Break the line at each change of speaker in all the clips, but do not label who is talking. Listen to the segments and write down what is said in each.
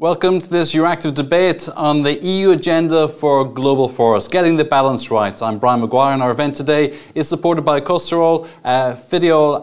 Welcome to this Euractiv debate on the EU agenda for global forests, getting the balance right. I'm Brian McGuire, and our event today is supported by COCERAL, uh,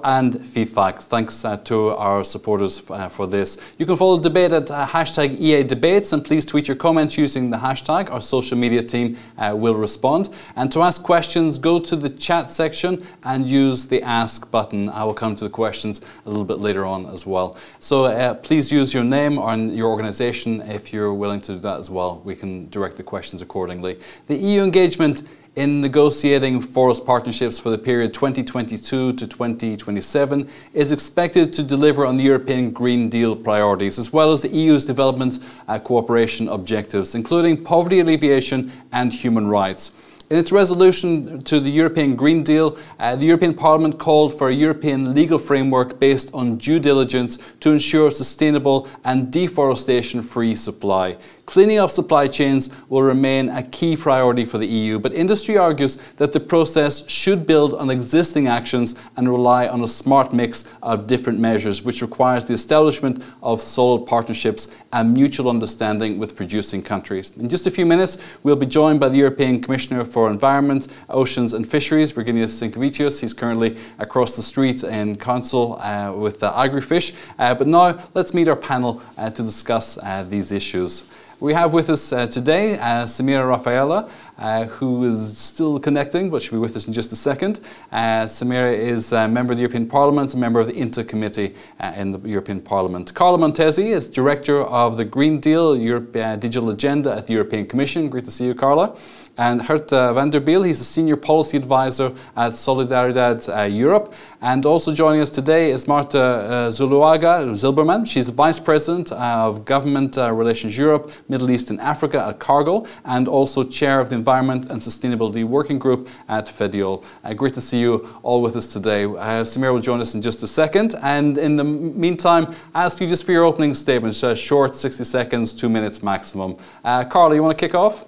and FEFAC. Thanks uh, to our supporters uh, for this. You can follow the debate at uh, hashtag EA Debates, and please tweet your comments using the hashtag. Our social media team uh, will respond. And to ask questions, go to the chat section and use the Ask button. I will come to the questions a little bit later on as well. So uh, please use your name or your organization conversation if you're willing to do that as well. We can direct the questions accordingly. The EU engagement in negotiating forest partnerships for the period 2022 to 2027 is expected to deliver on the European Green Deal priorities, as well as the EU's development cooperation objectives, including poverty alleviation and human rights. In its resolution to the European Green Deal, uh, the European Parliament called for a European legal framework based on due diligence to ensure sustainable and deforestation free supply. Cleaning up supply chains will remain a key priority for the EU, but industry argues that the process should build on existing actions and rely on a smart mix of different measures, which requires the establishment of solid partnerships and mutual understanding with producing countries. In just a few minutes, we'll be joined by the European Commissioner for Environment, Oceans and Fisheries, Virginijus Sinkevicius. He's currently across the street in Council uh, with uh, Agrifish. Uh, but now let's meet our panel uh, to discuss uh, these issues. We have with us uh, today uh, Samira Rafaela, uh, who is still connecting, but she'll be with us in just a second. Uh, Samira is a member of the European Parliament, a member of the INTA Committee uh, in the European Parliament. Carla Montesi is Director of the Green Deal Europe, uh, Digital Agenda at the European Commission. Great to see you, Carla and Geert uh, van der Bijl. He's a senior policy advisor at Solidaridad uh, Europe. And also joining us today is Marta uh, Zuluaga Zilberman. She's the vice president of Government uh, Relations Europe, Middle East and Africa at Cargill, and also chair of the Environment and Sustainability Working Group at Fediol. Uh, great to see you all with us today. Uh, Samir will join us in just a second. And in the meantime, I ask you just for your opening statements, short, 60 seconds, two minutes maximum. Carla, you want to kick off?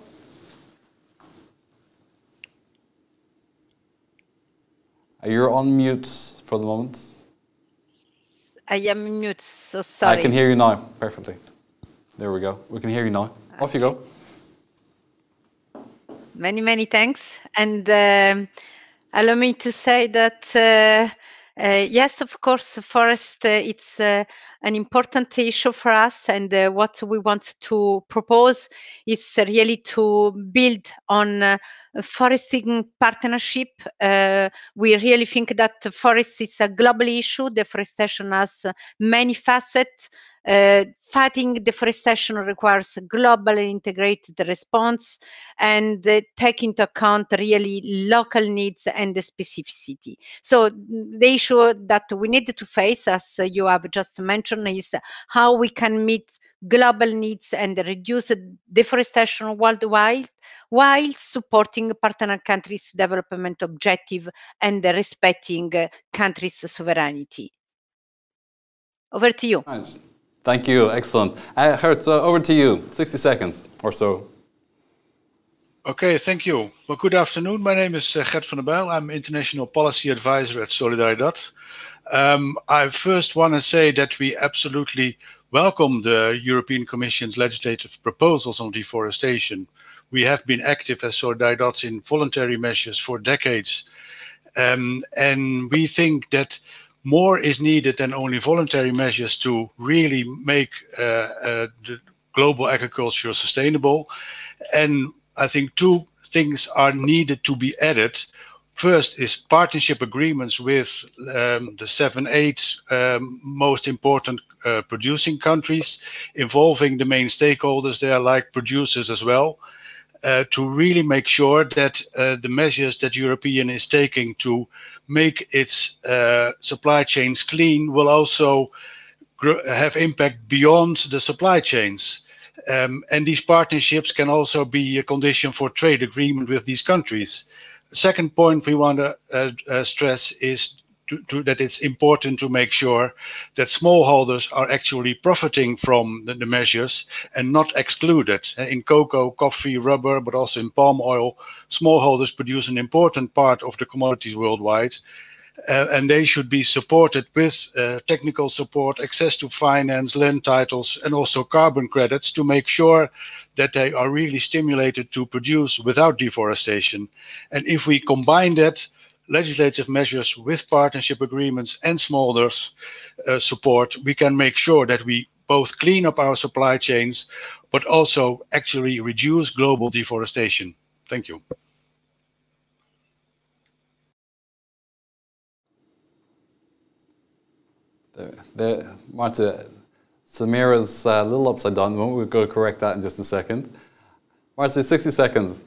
You're on mute for the moment.
I am mute, so sorry.
I can hear you now perfectly. There we go. We can hear you now. Okay. Off you go.
Many, many thanks. And um, allow me to say that uh, uh, yes, of course, forest, uh, it's uh, an important issue for us. And uh, what we want to propose is really to build on uh, foresting partnership. Uh, we really think that forest is a global issue. Deforestation has many facets. Uh, fighting deforestation requires a global integrated response and uh, take into account really local needs and the specificity. So the issue that we need to face, as you have just mentioned, is how we can meet global needs and reduce deforestation worldwide while supporting partner countries' development objective and respecting countries' sovereignty. Over to you.
Nice. Thank you. Excellent. Uh, Geert, uh, over to you. 60 seconds or so.
Okay, thank you. Well, good afternoon. My name is uh, Gert van der Bijl. I'm International Policy Advisor at Solidaridad. Um, I first want to say that we absolutely welcome the European Commission's legislative proposals on deforestation. We have been active as Solidaridad in voluntary measures for decades. Um, and we think that more is needed than only voluntary measures to really make uh, uh, global agriculture sustainable. And I think two things are needed to be added. First is partnership agreements with um, the seven, eight um, most important uh, producing countries, involving the main stakeholders there, like producers as well, uh, to really make sure that uh, the measures that European is taking to make its uh, supply chains clean will also have impact beyond the supply chains. Um, and these partnerships can also be a condition for trade agreement with these countries. Second point we want to uh, uh, stress is to, to, that it's important to make sure that smallholders are actually profiting from the, the, measures and not excluded. In cocoa, coffee, rubber, but also in palm oil, smallholders produce an important part of the commodities worldwide. Uh, and they should be supported with uh, technical support, access to finance, land titles, and also carbon credits to make sure that they are really stimulated to produce without deforestation. And if we combine that legislative measures with partnership agreements and smallholders uh, support, we can make sure that we both clean up our supply chains, but also actually reduce global deforestation. Thank you.
The, Marta, Samira's uh, a little upside down. We'll go correct that in just a second. Marta, 60 seconds.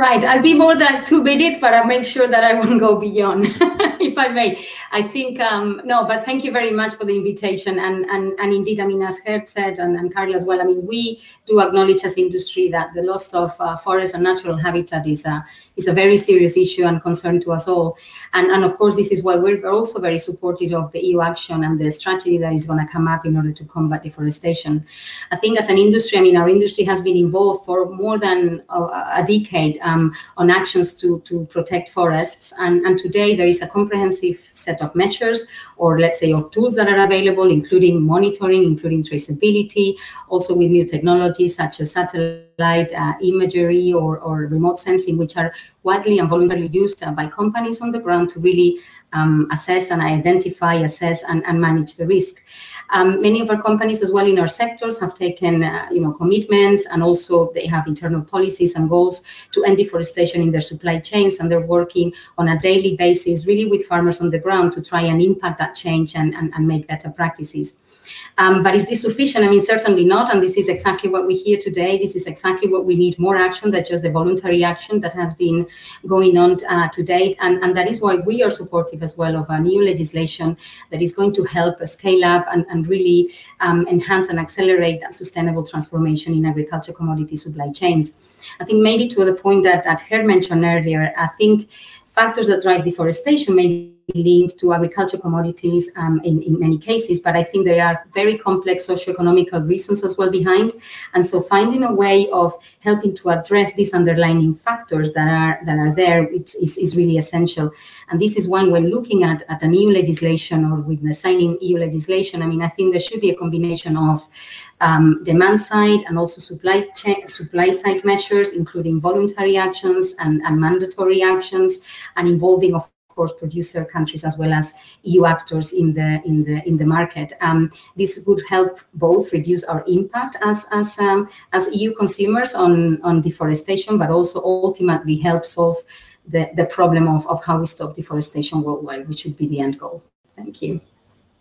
Right, I'll be more than two minutes, but I'll make sure that I won't go beyond, if I may. I think, um, no, but thank you very much for the invitation. And, and, and indeed, I mean, as Gert said, and, and Carl as well, I mean, we do acknowledge as industry that the loss of uh, forest and natural habitat is a, is a very serious issue and concern to us all. And, and of course, this is why we're also very supportive of the EU action and the strategy that is going to come up in order to combat deforestation. I think as an industry, I mean, our industry has been involved for more than a, a decade um, on actions to, to protect forests. And, and today there is a comprehensive set of measures, or let's say, or tools that are available, including monitoring, including traceability, also with new technologies such as satellite uh, imagery or, or remote sensing, which are widely and voluntarily used uh, by companies on the ground to really um, assess and identify, assess, and, and manage the risk. Um, many of our companies as well in our sectors have taken, uh, you know, commitments and also they have internal policies and goals to end deforestation in their supply chains and they're working on a daily basis really with farmers on the ground to try and impact that change and, and, and make better practices. Um, but is this sufficient? I mean, certainly not. And this is exactly what we hear today. This is exactly what we need more action than just the voluntary action that has been going on uh, to date. And, and that is why we are supportive as well of a new legislation that is going to help scale up and, and really um, enhance and accelerate sustainable transformation in agriculture commodity supply chains. I think maybe to the point that, that Gert mentioned earlier, I think factors that drive deforestation may linked to agriculture commodities um, in, in many cases, but I think there are very complex socioeconomical reasons as well behind. And so finding a way of helping to address these underlying factors that are that are there is, is really essential. And this is when when looking at, at an EU legislation or with the signing EU legislation, I mean, I think there should be a combination of um, demand side and also supply chain, supply side measures, including voluntary actions and, and mandatory actions, and involving of course, producer countries as well as EU actors in the in the in the market. Um, this would help both reduce our impact as as um, as EU consumers on on deforestation, but also ultimately help solve the the problem of of how we stop deforestation worldwide, which would be the end goal. Thank you.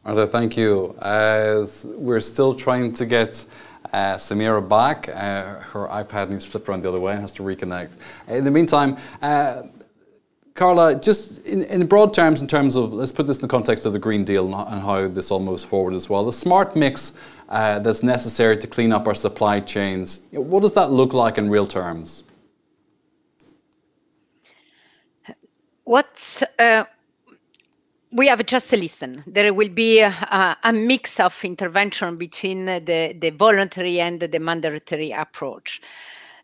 Martha, thank you. As we're still trying to get uh, Samira back. Uh, her iPad needs to flip around the other way and has to reconnect. In the meantime, uh, Carla, just in, in, broad terms, in terms of, let's put this in the context of the Green Deal and how this all moves forward as well. The smart mix uh, that's necessary to clean up our supply chains, what does that look like in real terms?
What uh, we have just to listen. There will be a, a, mix of intervention between the, the voluntary and the mandatory approach.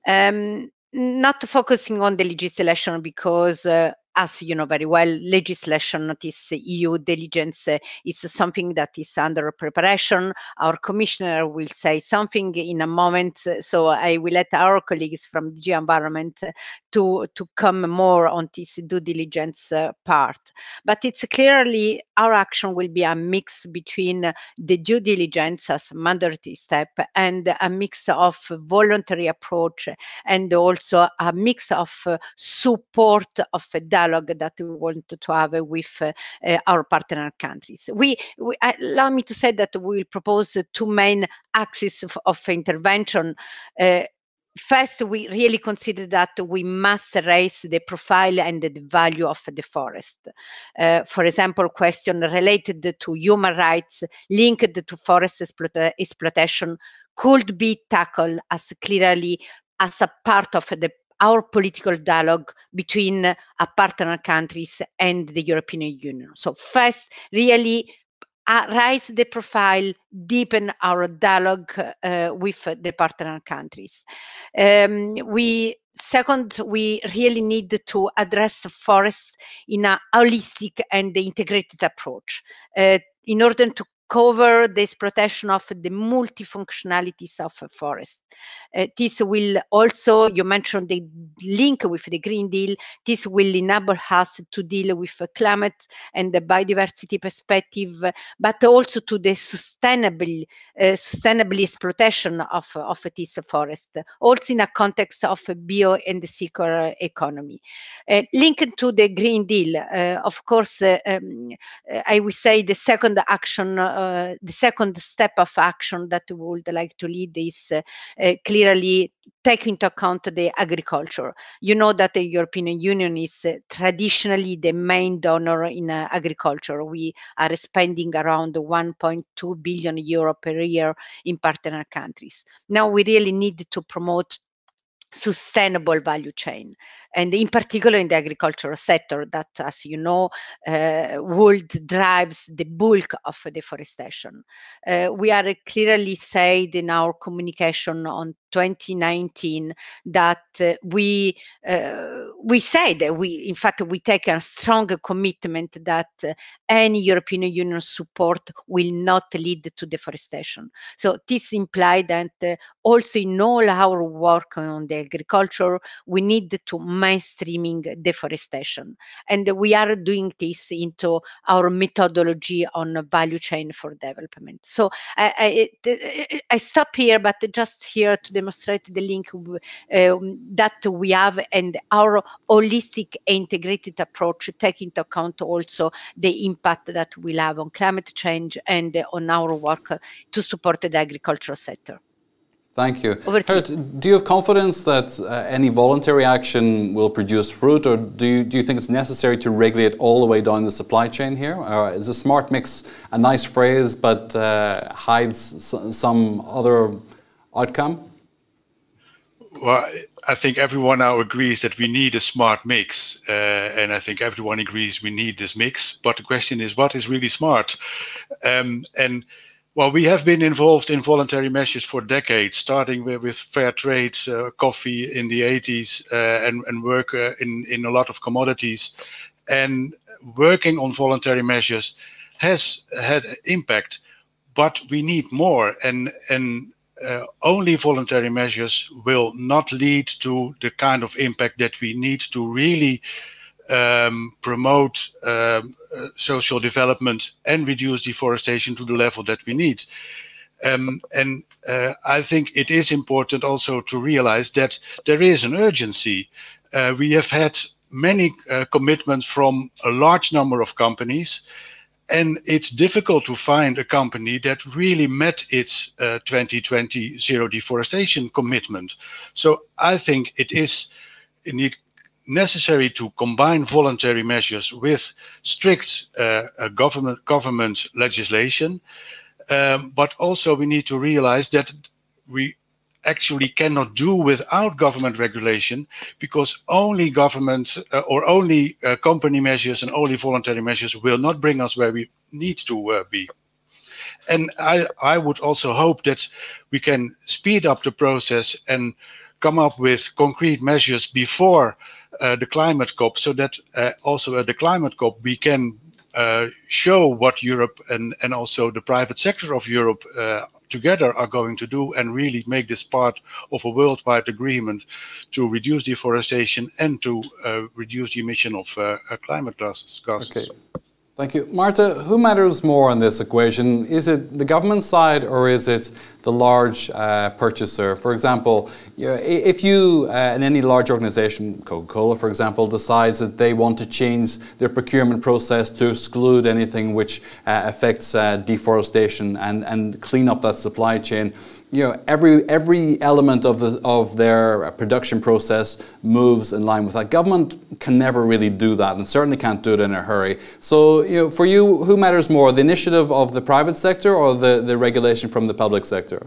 Um, not focusing on the legislation because uh, as you know very well, legislation, not is EU diligence, uh, is something that is under preparation. Our commissioner will say something in a moment, so I will let our colleagues from DG Environment to, to come more on this due diligence uh, part. But it's clearly our action will be a mix between the due diligence as mandatory step and a mix of voluntary approach and also a mix of uh, support of dialogue that we want to have with uh, our partner countries. We, we, allow me to say that we will propose two main axes of, of intervention first we really consider that we must raise the profile and the value of the forest uh, for example question related to human rights linked to forest exploitation could be tackled as clearly as a part of the our political dialogue between our partner countries and the European Union. So first, really uh, raise the profile, deepen our dialogue uh, with the partner countries. Um, we second, we really need to address forests in a holistic and integrated approach. Uh, in order to cover this protection of the multifunctionalities of a forest. Uh, this will also, you mentioned the link with the Green Deal, this will enable us to deal with climate and the biodiversity perspective, but also to the sustainable, uh, sustainable exploitation of, of this forest, also in a context of a bio and the circular economy. Uh, linked to the Green Deal, uh, of course, uh, um, I would say the second action uh, the second step of action that we would like to lead is uh, uh, clearly take into account the agriculture. You know that the European Union is traditionally the main donor in agriculture. We are spending around 1.2 billion euro per year in partner countries. Now we really need to promote sustainable value chain and in particular in the agricultural sector that as you know uh, wood drives the bulk of deforestation. Uh, we are clearly said in our communication on 2019 that uh, we uh, we said we in fact we take a strong commitment that uh, any European Union support will not lead to deforestation. So this implies that uh, also in all our work on the agriculture, we need to mainstreaming deforestation, and we are doing this into our methodology on value chain for development. So I, I, I stop here, but just here to demonstrate the link uh, that we have and our holistic and integrated approach take into account also the impact that we'll have on climate change and on our work to support the agricultural sector.
Thank you. Geert, do you have confidence that uh, any voluntary action will produce fruit, or do you, do you think it's necessary to regulate all the way down the supply chain here? Or is a smart mix a nice phrase but uh, hides some other outcome?
Well, I think everyone now agrees that we need a smart mix, uh, and I think everyone agrees we need this mix. But the question is, what is really smart? Um, and well, we have been involved in voluntary measures for decades, starting with, with fair trade, uh, coffee in the 80s, uh, and, and work uh, in, in a lot of commodities. And working on voluntary measures has had impact, but we need more. And, and uh, only voluntary measures will not lead to the kind of impact that we need to really um, promote um, uh, social development and reduce deforestation to the level that we need. Um, and uh, I think it is important also to realize that there is an urgency. Uh, we have had many uh, commitments from a large number of companies and it's difficult to find a company that really met its uh, 2020 zero deforestation commitment. So I think it is indeed necessary to combine voluntary measures with strict uh, uh, government government legislation, um, but also we need to realize that we actually cannot do without government regulation because only government uh, or only uh, company measures and only voluntary measures will not bring us where we need to uh, be. And I, I would also hope that we can speed up the process and come up with concrete measures before uh, the climate COP so that uh, also at the climate COP we can uh, show what Europe and, and also the private sector of Europe together are going to do and really make this part of a worldwide agreement to reduce deforestation and to uh, reduce the emission of uh, uh climate gases.
Okay. Thank you. Marta, who matters more in this equation? Is it the government side or is it the large uh, purchaser? For example, if you, uh, in any large organization, Coca Cola, for example, decides that they want to change their procurement process to exclude anything which uh, affects uh, deforestation and, and clean up that supply chain, you know, every every element of the of their production process moves in line with that. Government can never really do that, and certainly can't do it in a hurry. So, you know, for you, who matters more, the initiative of the private sector or the, the regulation from the public sector?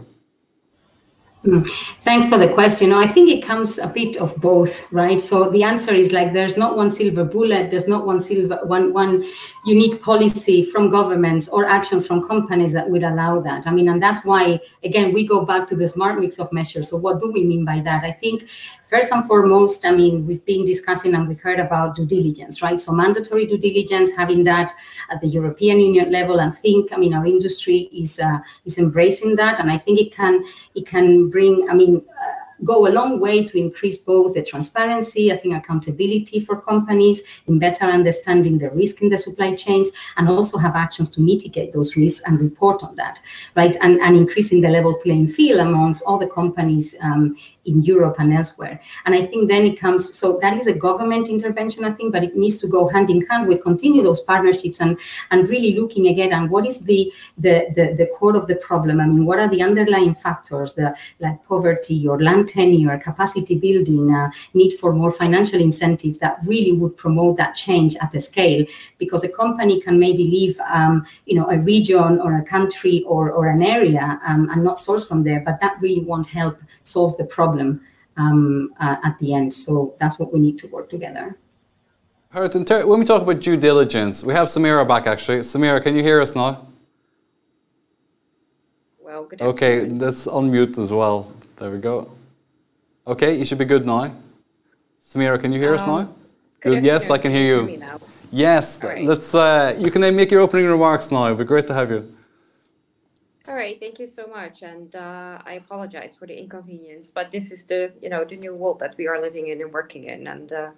Mm. Thanks for the question. I think it comes a bit of both, right? So the answer is like there's not one silver bullet, there's not one silver one one unique policy from governments or actions from companies that would allow that. I mean, and that's why again we go back to the smart mix of measures. So what do we mean by that? I think first and foremost, I mean, we've been discussing and we've heard about due diligence, right? So mandatory due diligence, having that at the European Union level, and think, I mean, our industry is uh, is embracing that, and I think it can it can bring, I mean, uh, go a long way to increase both the transparency, I think accountability for companies in better understanding the risk in the supply chains, and also have actions to mitigate those risks and report on that, right? And, and increasing the level playing field amongst all the companies um, in Europe and elsewhere. And I think then it comes, so that is a government intervention, I think, but it needs to go hand in hand with continue those partnerships and, and really looking again and what is the, the, the, the core of the problem? I mean, what are the underlying factors, the like poverty or land tenure, capacity building, uh, need for more financial incentives that really would promote that change at the scale? Because a company can maybe leave, um, you know, a region or a country or, or an area um, and not source from there, but that really won't help solve the problem problem um, uh, at the end. So that's what we need to work together.
when we talk about due diligence, we have Samira back actually. Samira, can you hear us now?
Well, good
Okay, let's unmute as well. There we go. Okay, you should be good now. Samira, can you hear um, us now? Good. good yes, I can hear you. Yes, right. let's. Uh, you can make your opening remarks now. It'd be great to have you.
All right, thank you so much, and uh, I apologize for the inconvenience, but this is the you know the new world that we are living in and working in, and uh,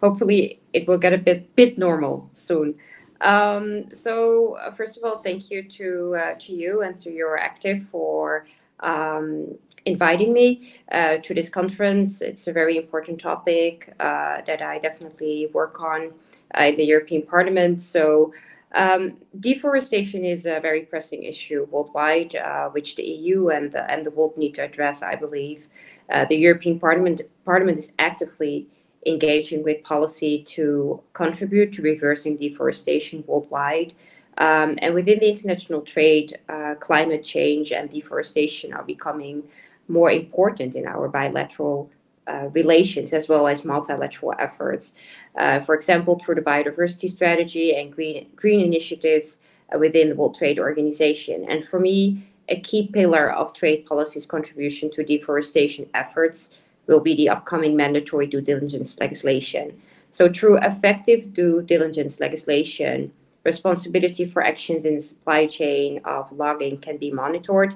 hopefully it will get a bit bit normal soon. Um, so uh, first of all, thank you to uh, to you and to Euractiv for um, inviting me uh, to this conference. It's a very important topic uh, that I definitely work on in the European Parliament. So. Um, deforestation is a very pressing issue worldwide, uh, which the EU and the, and the world need to address, I believe. Uh, the European Parliament, Parliament is actively engaging with policy to contribute to reversing deforestation worldwide. Um, and within the international trade, uh, climate change and deforestation are becoming more important in our bilateral uh, relations as well as multilateral efforts. Uh, for example, through the biodiversity strategy and green, green initiatives uh, within the World Trade Organization. And for me, a key pillar of trade policy's contribution to deforestation efforts will be the upcoming mandatory due diligence legislation. So, through effective due diligence legislation, responsibility for actions in the supply chain of logging can be monitored.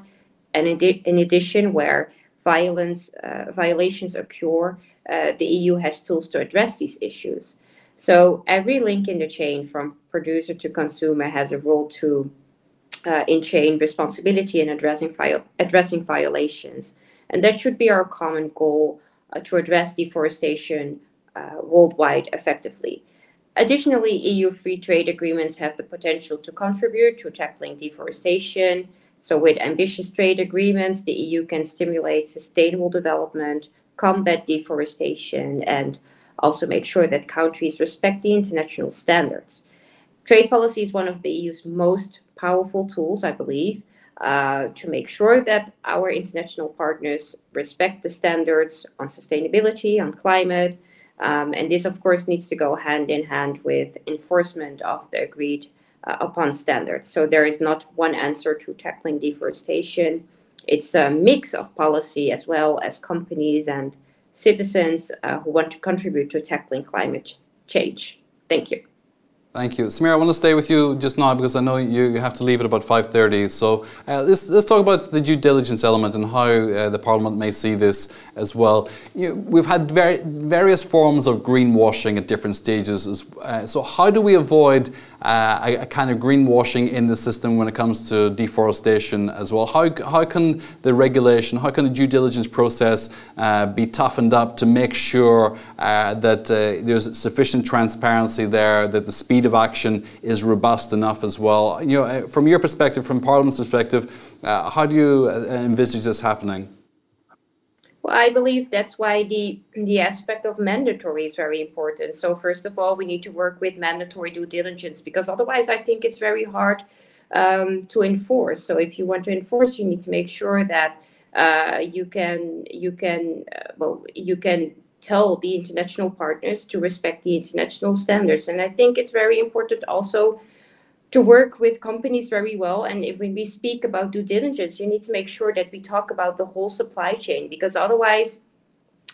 And in, in addition, where violence uh, violations occur, uh, the EU has tools to address these issues. So every link in the chain from producer to consumer has a role to uh, in chain responsibility in addressing addressing violations, and that should be our common goal uh, to address deforestation uh, worldwide effectively. Additionally, EU free trade agreements have the potential to contribute to tackling deforestation, so, with ambitious trade agreements, the EU can stimulate sustainable development, combat deforestation, and also make sure that countries respect the international standards. Trade policy is one of the EU's most powerful tools, I believe, uh, to make sure that our international partners respect the standards on sustainability, on climate. Um, and this, of course, needs to go hand in hand with enforcement of the agreed upon standards. So there is not one answer to tackling deforestation. It's a mix of policy as well as companies and citizens uh, who want to contribute to tackling climate change. Thank you.
Thank you. Samir, I want to stay with you just now because I know you, have to leave at about 5.30. So uh, let's, let's talk about the due diligence element and how uh, the Parliament may see this as well. You, we've had very, various forms of greenwashing at different stages. Uh, so how do we avoid uh, a, a, kind of greenwashing in the system when it comes to deforestation as well? How, how can the regulation, how can the due diligence process uh, be toughened up to make sure uh, that there's sufficient transparency there, that the speed of action is robust enough as well? You know, from your perspective, from Parliament's perspective, how do you envisage this happening?
Well, I believe that's why the the aspect of mandatory is very important. So first of all, we need to work with mandatory due diligence because otherwise, I think it's very hard um, to enforce. So if you want to enforce, you need to make sure that uh, you can you can uh, well you can tell the international partners to respect the international standards. And I think it's very important also to work with companies very well. And if, when we speak about due diligence, you need to make sure that we talk about the whole supply chain because otherwise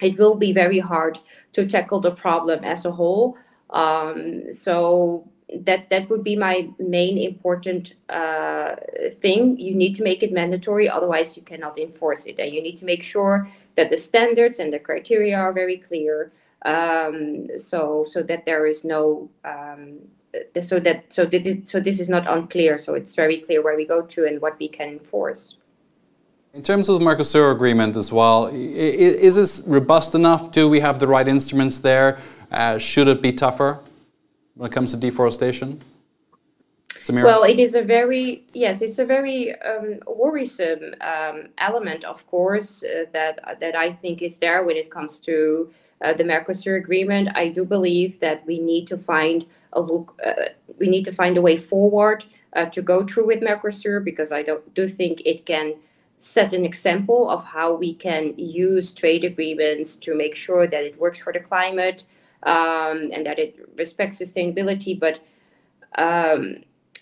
it will be very hard to tackle the problem as a whole. Um, so that that would be my main important uh, thing. You need to make it mandatory, otherwise you cannot enforce it, and you need to make sure that the standards and the criteria are very clear. Um, so so that there is no um, so that so this is, so this is not unclear. So it's very clear where we go to and what we can enforce.
In terms of the Mercosur agreement as well, is this robust enough? Do we have the right instruments there? Uh, should it be tougher when it comes to deforestation?
Samira? Well, it is a very yes, it's a very um, worrisome um, element, of course, uh, that that I think is there when it comes to uh, the Mercosur agreement. I do believe that we need to find a look. Uh, we need to find a way forward uh, to go through with Mercosur because I don't do think it can set an example of how we can use trade agreements to make sure that it works for the climate um, and that it respects sustainability, but um,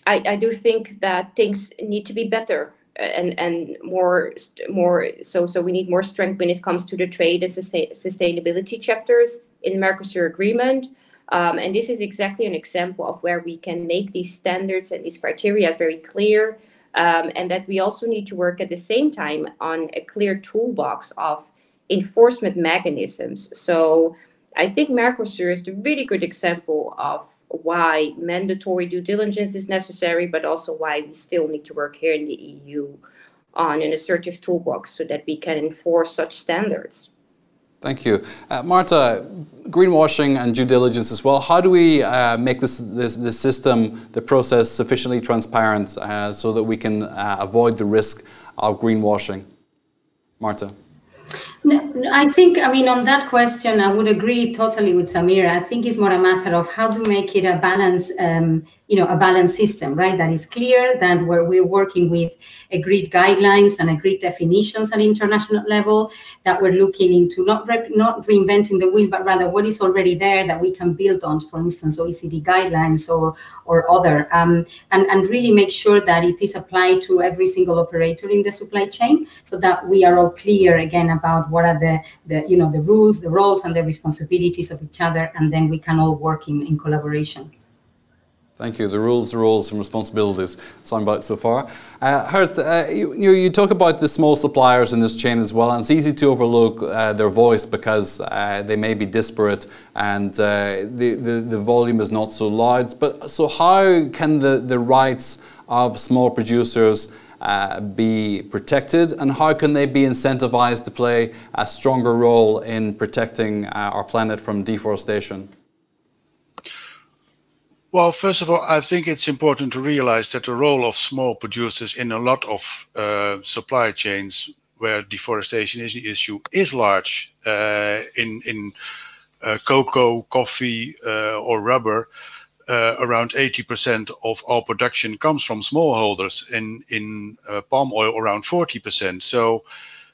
I, I do think that things need to be better and and more more so so we need more strength when it comes to the trade and sustain, sustainability chapters in the Mercosur agreement. Um, and this is exactly an example of where we can make these standards and these criteria very clear, um, and that we also need to work at the same time on a clear toolbox of enforcement mechanisms. So I think Mercosur is a really good example of why mandatory due diligence is necessary, but also why we still need to work here in the EU on an assertive toolbox so that we can enforce such standards.
Thank you. Uh, Marta, greenwashing and due diligence as well. How do we uh, make this, this, this, system, the process, sufficiently transparent uh, so that we can uh, avoid the risk of greenwashing? Marta.
No, I think, I mean, on that question, I would agree totally with Samira. I think it's more a matter of how to make it a balance, um, you know, a balanced system, right? That is clear, that where we're working with agreed guidelines and agreed definitions at international level, that we're looking into not not reinventing the wheel, but rather what is already there that we can build on, for instance, OECD guidelines or or other, um, and and really make sure that it is applied to every single operator in the supply chain, so that we are all clear again about what are the, the you know the rules, the roles, and the responsibilities of each other, and then we can all work in, in collaboration.
Thank you. The rules, the roles, and responsibilities. Soundbite so far. Uh, Gert, uh, you, you, talk about the small suppliers in this chain as well, and it's easy to overlook uh, their voice because uh, they may be disparate and uh, the, the, the volume is not so loud. But so, how can the, the rights of small producers uh, be protected and how can they be incentivized to play a stronger role in protecting uh, our planet from deforestation?
Well, first of all, I think it's important to realize that the role of small producers in a lot of uh, supply chains where deforestation is an issue is large. Uh, in in uh, cocoa, coffee, or rubber, uh, around 80% of our production comes from smallholders, in in uh, palm oil around 40%. So,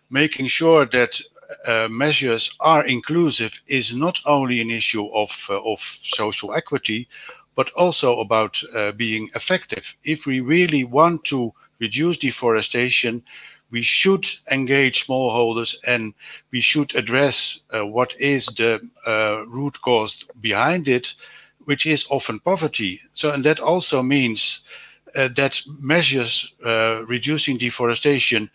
making sure that uh, measures are inclusive is not only an issue of uh, of social equity, but also about uh, being effective. If we really want to reduce deforestation, we should engage smallholders and we should address uh, what is the root cause behind it which is often poverty. So, and that also means uh, that measures uh, reducing deforestation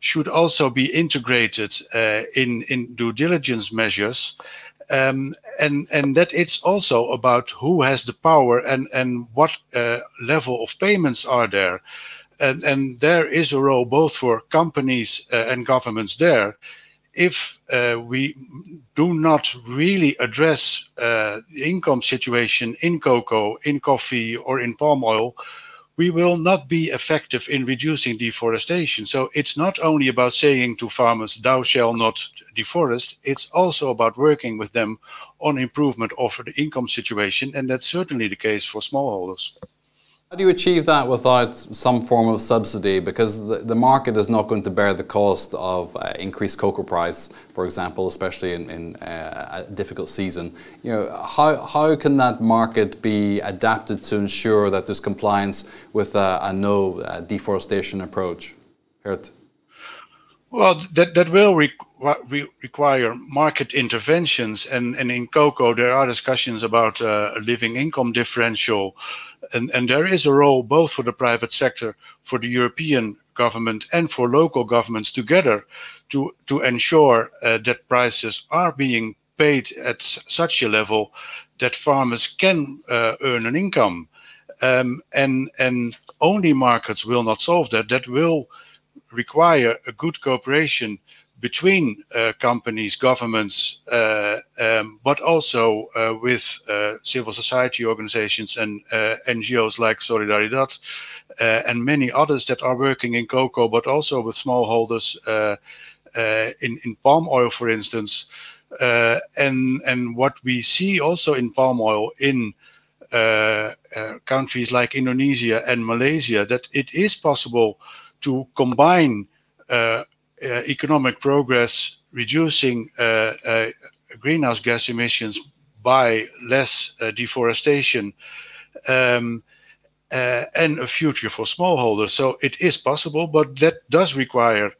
should also be integrated uh, in in due diligence measures, um, and and that it's also about who has the power and and what uh, level of payments are there, and and there is a role both for companies uh, and governments there if uh, we do not really address uh, the income situation in cocoa, in coffee, or in palm oil, we will not be effective in reducing deforestation. So it's not only about saying to farmers, thou shall not deforest, it's also about working with them on improvement of the income situation, and that's certainly the case for smallholders.
How do you achieve that without some form of subsidy? Because the, the market is not going to bear the cost of uh, increased cocoa price, for example, especially in, in uh, a difficult season. You know, how, how can that market be adapted to ensure that there's compliance with a, a no uh, deforestation approach? Geert.
Well, that, that will re require market interventions. And, and in cocoa, there are discussions about uh, a living income differential and, and there is a role both for the private sector, for the European government, and for local governments together to, to ensure uh, that prices are being paid at such a level that farmers can uh, earn an income. Um, and, and only markets will not solve that. That will require a good cooperation between uh, companies, governments, uh, um, but also uh, with uh, civil society organizations and uh, NGOs like Solidaridad uh, and many others that are working in cocoa, but also with smallholders in, in palm oil, for instance. and, and what we see also in palm oil in countries like Indonesia and Malaysia, that it is possible to combine economic progress, reducing uh, uh, greenhouse gas emissions by less deforestation, um, and a future for smallholders. So it is possible, but that does require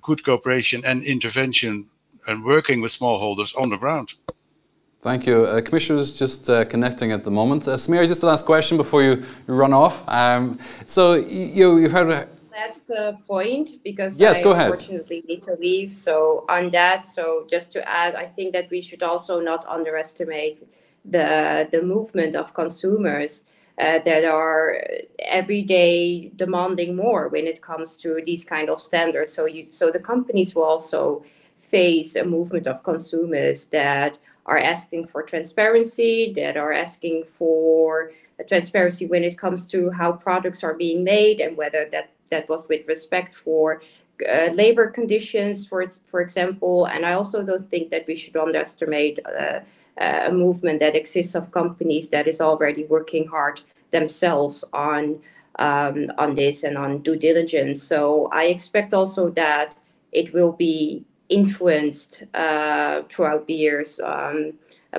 good cooperation and intervention and working with smallholders on the ground.
Thank you. Uh, Commissioner is just uh, connecting at the moment. Uh, Samir, just the last question before you, you run off. Um, so you, you've heard
last uh, point because
yes,
I
go ahead.
unfortunately need to leave. So on that, so just to add, I think that we should also not underestimate the the movement of consumers uh, that are every day demanding more when it comes to these kind of standards. So you so the companies will also face a movement of consumers that are asking for transparency, that are asking for transparency when it comes to how products are being made and whether that that was with respect for uh, labor conditions, for for example. And I also don't think that we should underestimate uh, uh, a movement that exists of companies that is already working hard themselves on um, on this and on due diligence. So I expect also that it will be influenced uh, throughout the years um,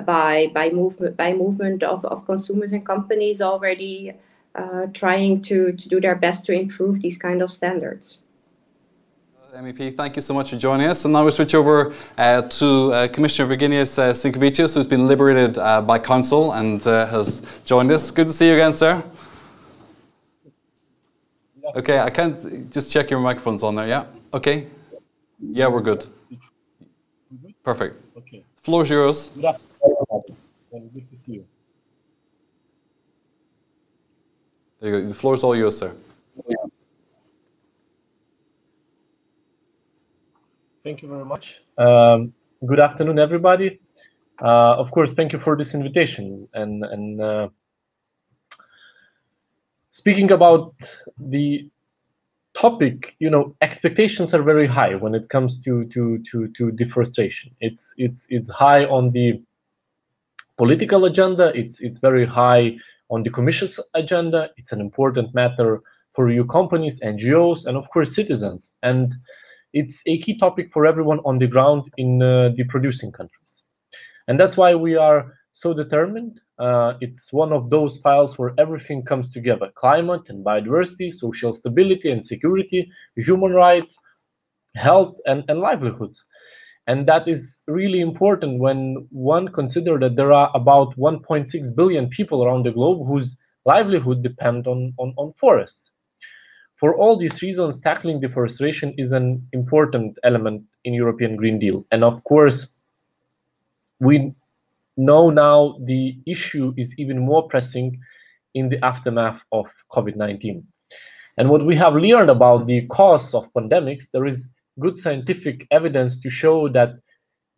by by movement by movement of, of consumers and companies already uh, trying to, to do their best to improve these kind of standards.
MEP, thank you so much for joining us. And now we switch over uh, to uh, Commissioner Virginijus uh, Sinkevicius, who's been liberated uh, by Council and uh, has joined us. Good to see you again, sir. Okay, I can't just check your microphone's on there. Yeah. Okay. Yeah, we're good. Perfect. Okay. Floor is yours.
Good afternoon. Good to see you.
There you go. The floor is all yours, sir.
Thank you very much. Um, good afternoon, everybody. Uh, of course, thank you for this invitation. And, and uh, speaking about the topic, you know, expectations are very high when it comes to to to to deforestation. It's it's it's high on the political agenda. It's it's very high on the Commission's agenda. It's an important matter for EU companies, NGOs, and of course citizens. And it's a key topic for everyone on the ground in uh, the producing countries. And that's why we are so determined. Uh, it's one of those files where everything comes together climate and biodiversity, social stability and security, human rights, health, and, and livelihoods. And that is really important when one consider that there are about 1.6 billion people around the globe whose livelihood depend on, on, on forests. For all these reasons, tackling deforestation is an important element in European Green Deal. And of course, we know now the issue is even more pressing in the aftermath of COVID-19. And what we have learned about the cause of pandemics, there is good scientific evidence to show that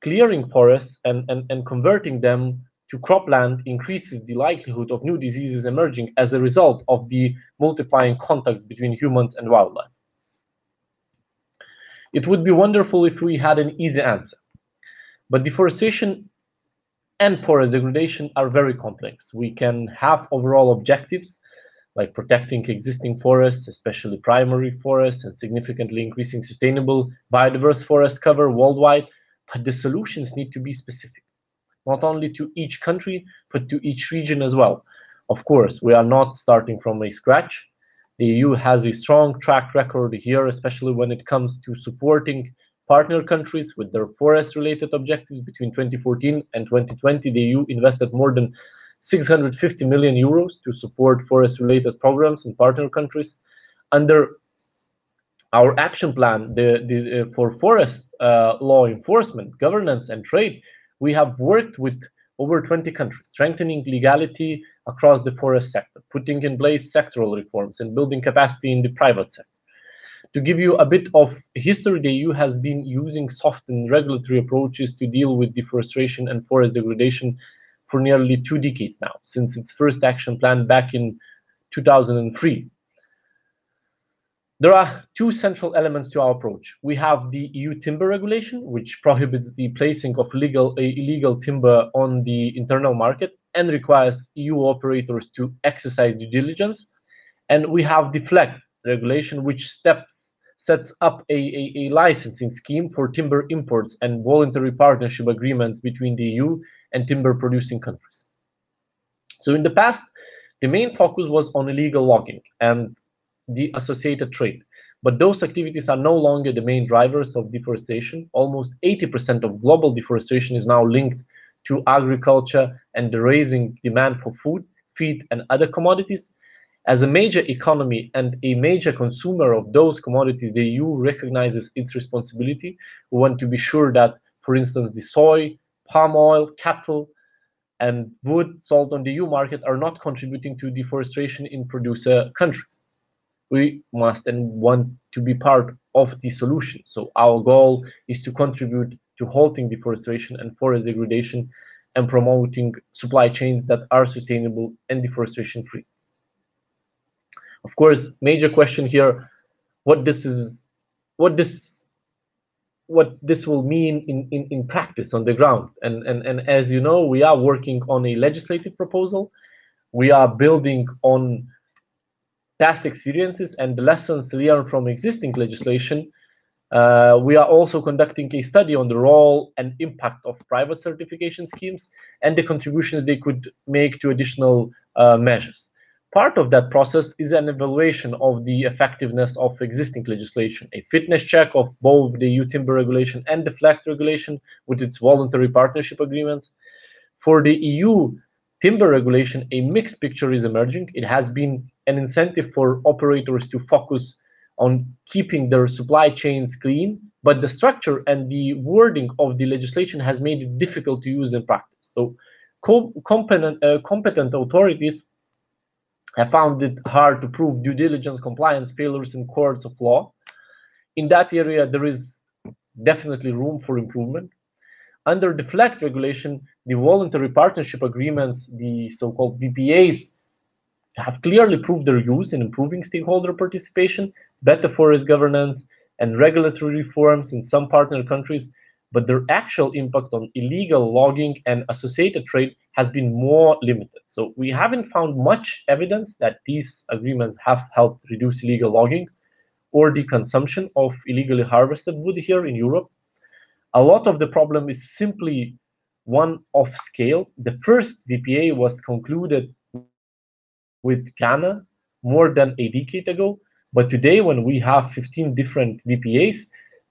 clearing forests and, and, and converting them to cropland increases the likelihood of new diseases emerging as a result of the multiplying contacts between humans and wildlife. It would be wonderful if we had an easy answer, but deforestation and forest degradation are very complex. We can have overall objectives, like protecting existing forests, especially primary forests, and significantly increasing sustainable biodiverse forest cover worldwide. But the solutions need to be specific, not only to each country, but to each region as well. Of course, we are not starting from a scratch. The EU has a strong track record here, especially when it comes to supporting partner countries with their forest-related objectives. Between 2014 and 2020, the EU invested more than 650 million euros to support forest-related programs in partner countries. Under our action plan the, the, uh, for forest uh, law enforcement, governance, and trade, we have worked with over 20 countries, strengthening legality across the forest sector, putting in place sectoral reforms, and building capacity in the private sector. To give you a bit of history, the EU has been using soft and regulatory approaches to deal with deforestation and forest degradation for nearly two decades now, since its first action plan back in 2003. There are two central elements to our approach. We have the EU timber regulation, which prohibits the placing of legal, uh, illegal timber on the internal market and requires EU operators to exercise due diligence. And we have the FLEGT regulation, which steps, sets up a, a, a licensing scheme for timber imports and voluntary partnership agreements between the EU and timber producing countries. So in the past, the main focus was on illegal logging and the associated trade. But those activities are no longer the main drivers of deforestation. Almost 80% of global deforestation is now linked to agriculture and the raising demand for food, feed, and other commodities. As a major economy and a major consumer of those commodities, the EU recognizes its responsibility. We want to be sure that, for instance, the soy, palm oil, cattle, and wood sold on the EU market are not contributing to deforestation in producer countries. We must and want to be part of the solution. So our goal is to contribute to halting deforestation and forest degradation and promoting supply chains that are sustainable and deforestation free. Of course, major question here, what this is, what this what this will mean in, in, in practice on the ground. And, and, and as you know, we are working on a legislative proposal. We are building on past experiences and the lessons learned from existing legislation. Uh, we are also conducting a study on the role and impact of private certification schemes and the contributions they could make to additional uh, measures. Part of that process is an evaluation of the effectiveness of existing legislation, a fitness check of both the EU timber regulation and the FLEGT regulation with its voluntary partnership agreements. For the EU timber regulation, a mixed picture is emerging. It has been an incentive for operators to focus on keeping their supply chains clean, but the structure and the wording of the legislation has made it difficult to use in practice. So competent, uh, competent authorities have found it hard to prove due diligence compliance failures in courts of law. In that area, there is definitely room for improvement. Under the FLEGT regulation, the voluntary partnership agreements, the so-called VPAs, have clearly proved their use in improving stakeholder participation, better forest governance, and regulatory reforms in some partner countries, but their actual impact on illegal logging and associated trade has been more limited. So we haven't found much evidence that these agreements have helped reduce illegal logging or the consumption of illegally harvested wood here in Europe. A lot of the problem is simply one of scale. The first VPA was concluded with Ghana more than a decade ago, but today when we have 15 different VPAs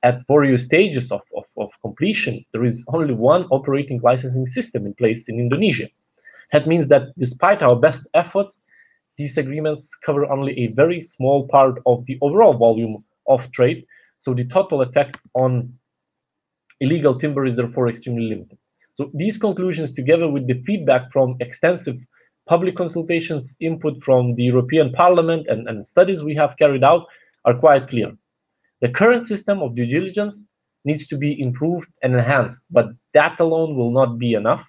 at various stages of, of, of completion, there is only one operating licensing system in place in Indonesia. That means that despite our best efforts, these agreements cover only a very small part of the overall volume of trade. So the total effect on illegal timber is therefore extremely limited. So these conclusions, together with the feedback from extensive public consultations, input from the European Parliament, and, and studies we have carried out, are quite clear. The current system of due diligence needs to be improved and enhanced, but that alone will not be enough.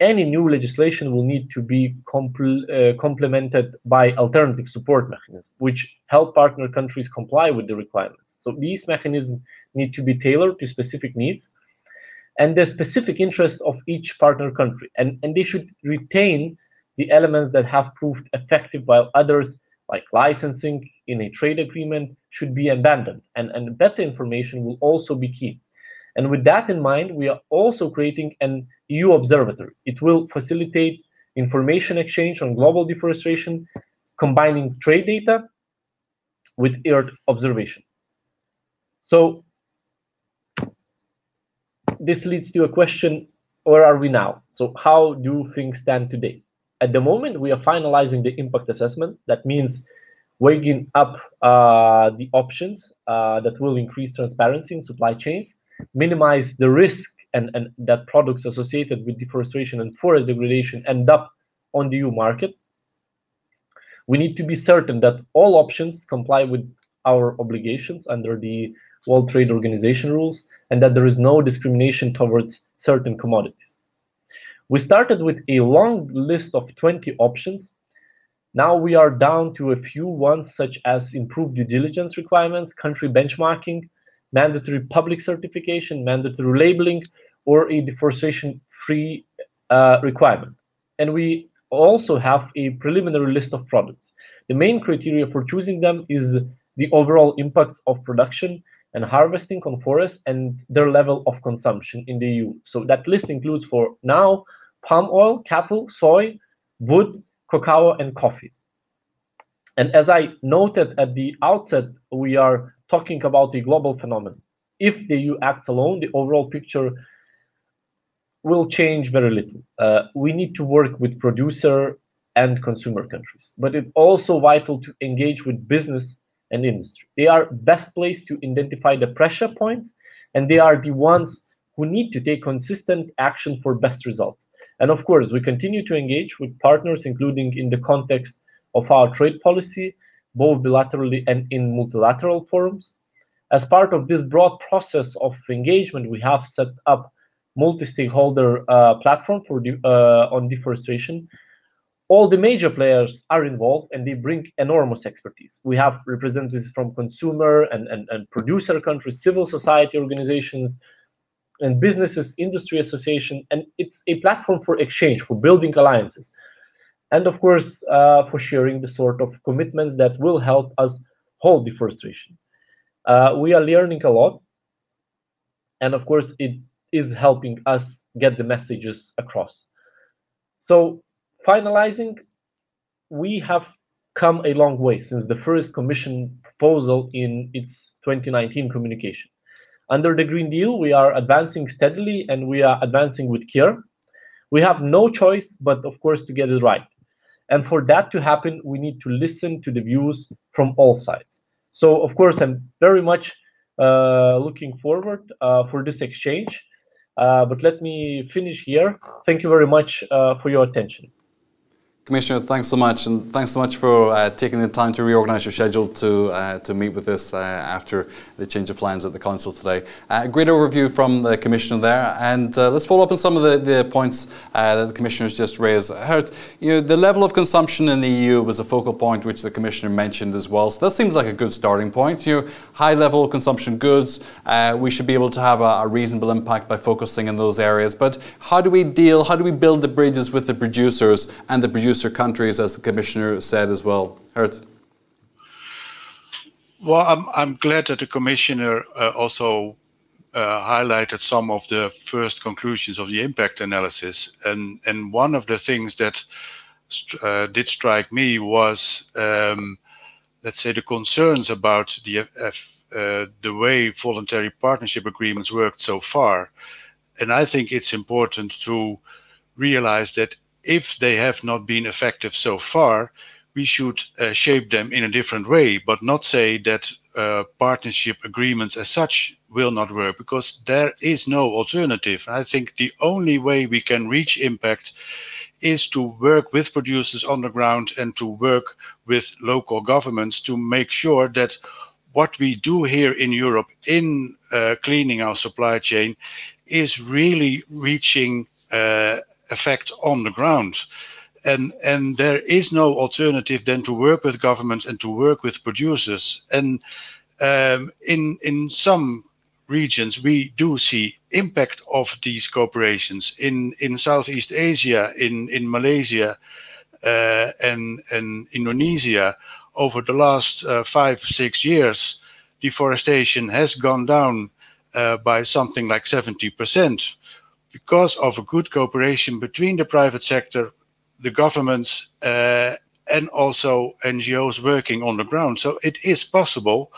Any new legislation will need to be compl uh, complemented by alternative support mechanisms, which help partner countries comply with the requirements. So these mechanisms need to be tailored to specific needs and the specific interests of each partner country, and, and they should retain the elements that have proved effective while others, like licensing in a trade agreement, should be abandoned. And, and better information will also be key. And with that in mind, we are also creating an EU observatory. It will facilitate information exchange on global deforestation, combining trade data with Earth observation. So this leads to a question, where are we now? So how do things stand today? At the moment, we are finalizing the impact assessment. That means weighing up uh, the options uh, that will increase transparency in supply chains, minimize the risk and, and that products associated with deforestation and forest degradation end up on the EU market. We need to be certain that all options comply with our obligations under the World Trade Organization rules and that there is no discrimination towards certain commodities. We started with a long list of 20 options. Now we are down to a few ones such as improved due diligence requirements, country benchmarking, mandatory public certification, mandatory labeling, or a deforestation-free uh, requirement. And we also have a preliminary list of products. The main criteria for choosing them is the overall impacts of production and harvesting on forests and their level of consumption in the EU. So that list includes for now palm oil, cattle, soy, wood, cacao, and coffee. And as I noted at the outset, we are talking about a global phenomenon. If the EU acts alone, the overall picture will change very little. Uh, we need to work with producer and consumer countries, but it's also vital to engage with business and industry. They are best placed to identify the pressure points, and they are the ones who need to take consistent action for best results. And of course, we continue to engage with partners, including in the context of our trade policy, both bilaterally and in multilateral forums. As part of this broad process of engagement, we have set up multi-stakeholder uh, platform for uh, on deforestation. All the major players are involved and they bring enormous expertise. We have representatives from consumer and, and, and producer countries, civil society organizations, and businesses, industry association, and it's a platform for exchange, for building alliances, and of course, uh, for sharing the sort of commitments that will help us hold deforestation. Uh, we are learning a lot, and of course, it is helping us get the messages across. So, finalizing, we have come a long way since the first Commission proposal in its 2019 communication. Under the Green Deal, we are advancing steadily and we are advancing with care. We have no choice but, of course, to get it right. And for that to happen, we need to listen to the views from all sides. So, of course, I'm very much uh, looking forward uh, for this exchange. Uh, but let me finish here. Thank you very much uh, for your attention.
Commissioner, thanks so much, and thanks so much for uh, taking the time to reorganise your schedule to uh, to meet with us uh, after the change of plans at the council today. Uh, great overview from the commissioner there, and uh, let's follow up on some of the, the points uh, that the commissioner has just raised. Heard, you know, the level of consumption in the EU was a focal point which the commissioner mentioned as well. So that seems like a good starting point. You know, high level of consumption goods, we should be able to have a, a reasonable impact by focusing in those areas. But how do we deal? How do we build the bridges with the producers and the producers? Producer countries, as the commissioner said as well. Geert.
Well, I'm, I'm glad that the commissioner uh, also uh, highlighted some of the first conclusions of the impact analysis. And, and one of the things that uh, did strike me was, um, let's say, the concerns about the, uh, the way voluntary partnership agreements worked so far. And I think it's important to realize that if they have not been effective so far, we should uh, shape them in a different way, but not say that uh, partnership agreements as such will not work because there is no alternative. I think the only way we can reach impact is to work with producers on the ground and to work with local governments to make sure that what we do here in Europe in uh, cleaning our supply chain is really reaching uh, effect on the ground. And, and there is no alternative than to work with governments and to work with producers. And um, in, in some regions, we do see impact of these cooperations. In, in Southeast Asia, in, in Malaysia, uh, and, and Indonesia, over the last uh, five, six years, deforestation has gone down uh, by something like 70% because of a good cooperation between the private sector, the governments, uh, and also NGOs working on the ground. So it is possible,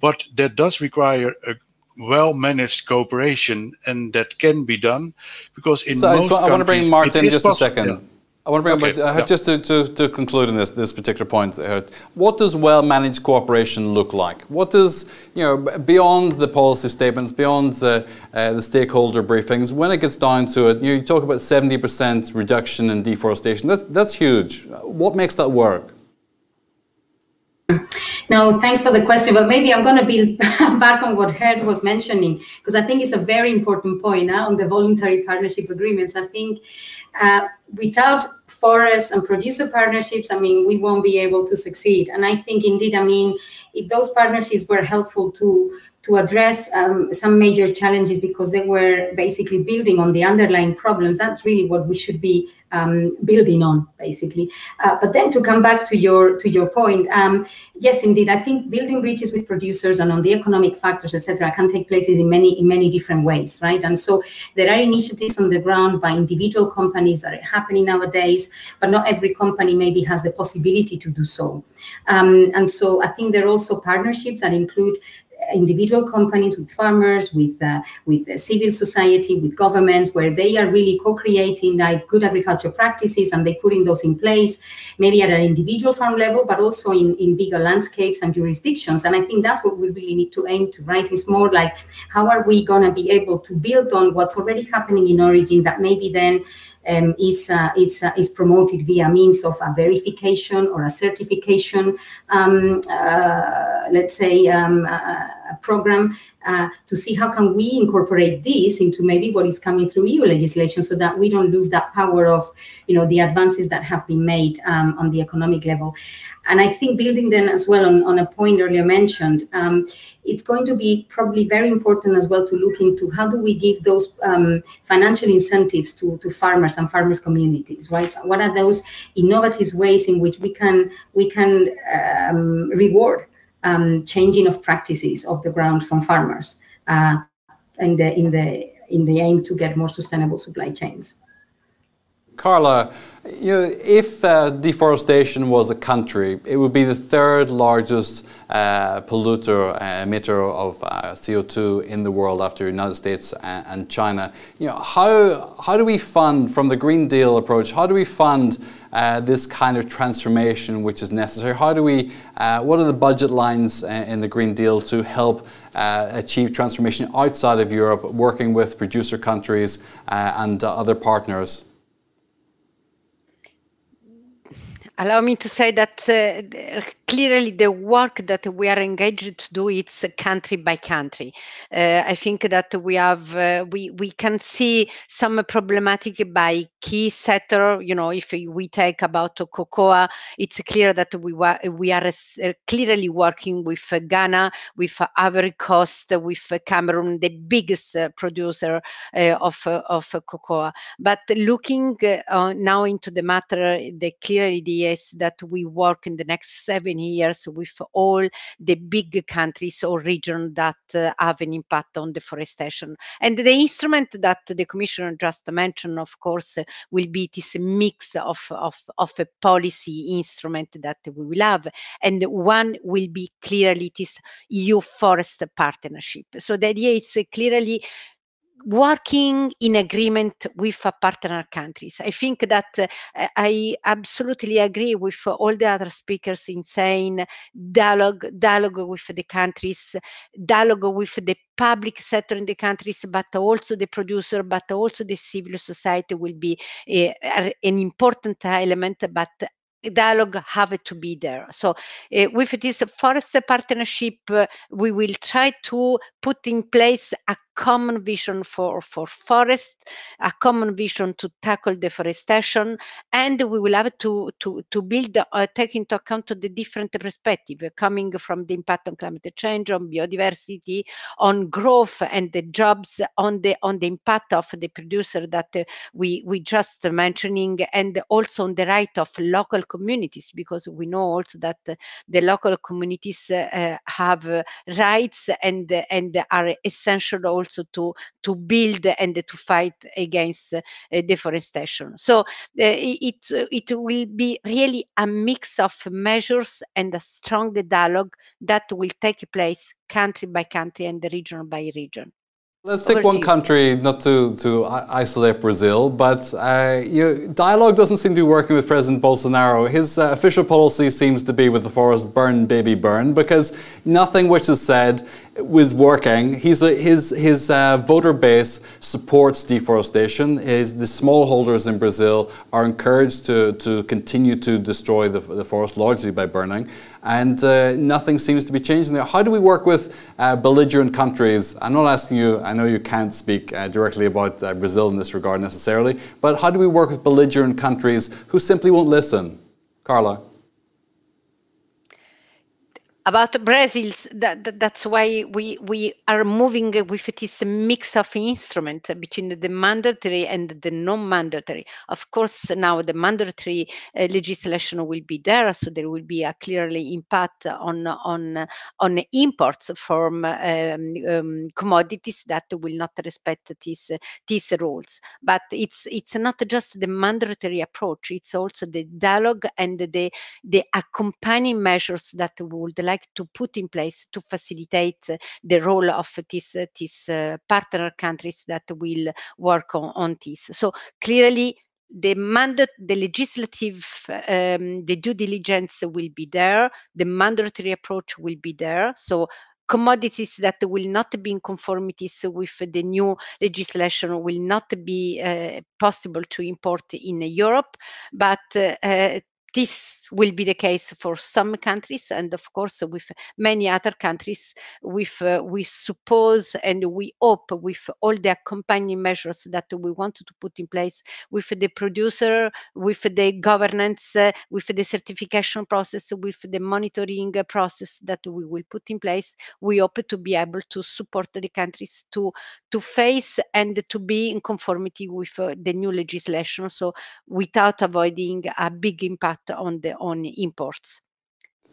but that does require a well managed cooperation and that can be done because in
so,
most
so I want to bring Martin just
possible.
a second.
Yeah.
I want to bring,
Okay,
but uh,
yeah.
just to, to, to conclude on this this particular point, uh, what does well-managed cooperation look like? What does you know beyond the policy statements, beyond the uh, the stakeholder briefings, when it gets down to it, you, you talk about seventy percent reduction in deforestation. That's that's huge. What makes that work?
No, thanks for the question, but maybe I'm going to be back on what Gert was mentioning because I think it's a very important point uh, on the voluntary partnership agreements. I think uh, without forest and producer partnerships, I mean, we won't be able to succeed. And I think indeed, I mean, if those partnerships were helpful to to address um, some major challenges because they were basically building on the underlying problems. That's really what we should be um, building on, basically. Uh, but then to come back to your to your point, um, yes, indeed, I think building bridges with producers and on the economic factors, etc., can take places in many in many different ways, right? And so there are initiatives on the ground by individual companies that are happening nowadays, but not every company maybe has the possibility to do so. Um, and so I think there are also partnerships that include individual companies with farmers with uh, with uh, civil society with governments where they are really co-creating like good agriculture practices and they putting those in place maybe at an individual farm level but also in in bigger landscapes and jurisdictions. And i think that's what we really need to aim to right? It's more like how are we going to be able to build on what's already happening in origin that maybe then um, is, uh, is, uh, is promoted via means of a verification or a certification, um, uh, let's say, um, a program uh, to see how can we incorporate this into maybe what is coming through EU legislation so that we don't lose that power of, you know, the advances that have been made um, on the economic level. And I think building then as well on, on a point earlier mentioned, um, it's going to be probably very important as well to look into how do we give those um, financial incentives to, to farmers and farmers communities, right? What are those innovative ways in which we can we can um, reward um, changing of practices of the ground from farmers uh, in the in the in the aim to get more sustainable supply chains.
Carla, you know, if uh, deforestation was a country, it would be the third largest uh, polluter, uh, emitter of uh, CO2 in the world after the United States and, and, China. You know, how, how do we fund, from the Green Deal approach, how do we fund uh, this kind of transformation which is necessary? How do we, uh, what are the budget lines in the Green Deal to help achieve transformation outside of Europe, working with producer countries and other partners?
Allow me to say that uh, clearly the work that we are engaged to do it's country by country. Uh, i think that we have uh, we we can see some problematic by key sector you know if we take about cocoa it's clear that we were we are uh, clearly working with ghana with ivory coast with cameroon the biggest uh, producer uh, of of cocoa. But looking now into the matter the clearly the is that we work in the next seven years with all the big countries or regions that uh, have an impact on deforestation. And the instrument that the Commissioner just mentioned, of course, will be this mix of, of, of a policy instrument that we will have. And one will be clearly this EU forest partnership. So the idea is clearly working in agreement with uh, partner countries. I think that uh, I absolutely agree with all the other speakers in saying dialogue, dialogue with the countries, dialogue with the public sector in the countries, but also the producer, but also the civil society will be a, an important element. But dialogue have to be there. So uh, with this forest partnership, uh, we will try to put in place a common vision for, for forests, a common vision to tackle deforestation, and we will have to, to, to build, uh, take into account the different perspective coming from the impact on climate change, on biodiversity, on growth and the jobs, on the on the impact of the producer that uh, we we just mentioning, and also on the right of local communities, because we know also that uh, the local communities uh, have uh, rights and and are essential also to to build and to fight against uh, deforestation. So uh, it it will be really a mix of measures and a strong dialogue that will take place country by country and region by region.
Let's take one country, not to, to isolate Brazil, but uh, you, dialogue doesn't seem to be working with President Bolsonaro. His uh, official policy seems to be with the forest burn, baby, burn, because nothing which is said was working. He's a, his his uh, voter base supports deforestation. His, the smallholders in Brazil are encouraged to, to continue to destroy the, the forest largely by burning and uh, nothing seems to be changing there. How do we work with uh, belligerent countries? I'm not asking you, I know you can't speak uh, directly about uh, Brazil in this regard necessarily, but how do we work with belligerent countries who simply won't listen? Carla
about Brazil, that, that, that's why we we are moving with this mix of instruments between the mandatory and the non-mandatory. Of course, now the mandatory uh, legislation will be there, so there will be a clearly impact on on on imports from um, um, commodities that will not respect these these rules. But it's it's not just the mandatory approach; it's also the dialogue and the the accompanying measures that we would like like to put in place to facilitate the role of these, these uh, partner countries that will work on, on this. So clearly the mandate, the legislative, um, the due diligence will be there. The mandatory approach will be there. So commodities that will not be in conformities with the new legislation will not be uh, possible to import in Europe, but uh, this will be the case for some countries and of course with many other countries with uh, we suppose and we hope with all the accompanying measures that we want to put in place with the producer with the governance uh, with the certification process with the monitoring process that we will put in place we hope to be able to support the countries to to face and to be in conformity with uh, the new legislation. So without avoiding a big impact on the on imports.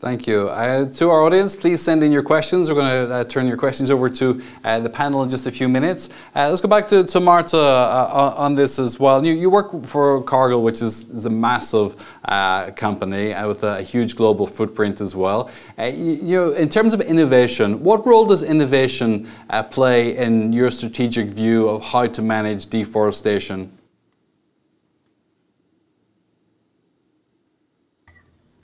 Thank you. Uh, to our audience, please send in your questions. We're going to uh, turn your questions over to uh, the panel in just a few minutes. Uh, let's go back to, to Marta uh, on this as well. You, you work for Cargill, which is, is a massive uh, company with a huge global footprint as well. You, you, in terms of innovation, what role does innovation play in your strategic view of how to manage deforestation?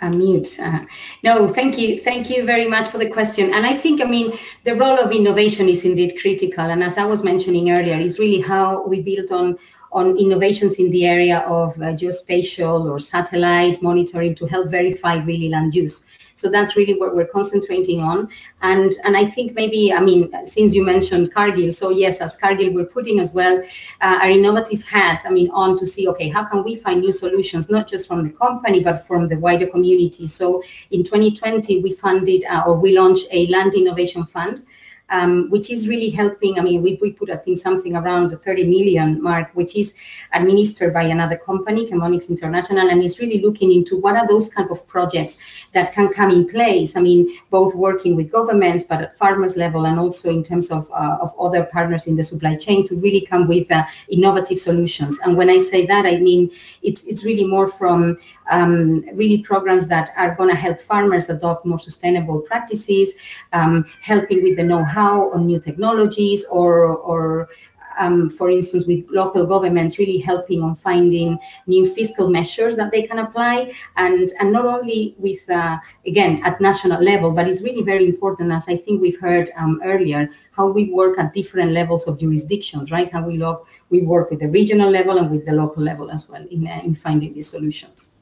Mute. Uh, no, thank you. Thank you very much for the question. And I think, I mean, the role of innovation is indeed critical. And as I was mentioning earlier, is really how we build on on innovations in the area of uh, geospatial or satellite monitoring to help verify really land use. So that's really what we're concentrating on. And and I think maybe, I mean, since you mentioned Cargill, so yes, as Cargill, we're putting as well uh, our innovative hats, I mean, on to see, okay, how can we find new solutions, not just from the company, but from the wider community. So in 2020, we funded uh, or we launched a land innovation fund um, which is really helping. I mean, we, we put, I think, something around the 30 million mark, which is administered by another company, Chemonics International, and is really looking into what are those kind of projects that can come in place. I mean, both working with governments, but at farmers level, and also in terms of, uh, of other partners in the supply chain to really come with uh, innovative solutions. And when I say that, I mean it's it's really more from um, really programs that are going to help farmers adopt more sustainable practices, um, helping with the know-how on new technologies or, or um, for instance, with local governments really helping on finding new fiscal measures that they can apply, and and not only with uh, again at national level, but it's really very important, as I think we've heard um, earlier, how we work at different levels of jurisdictions, right? How we look, we work with the regional level and with the local level as well in uh, in finding these solutions.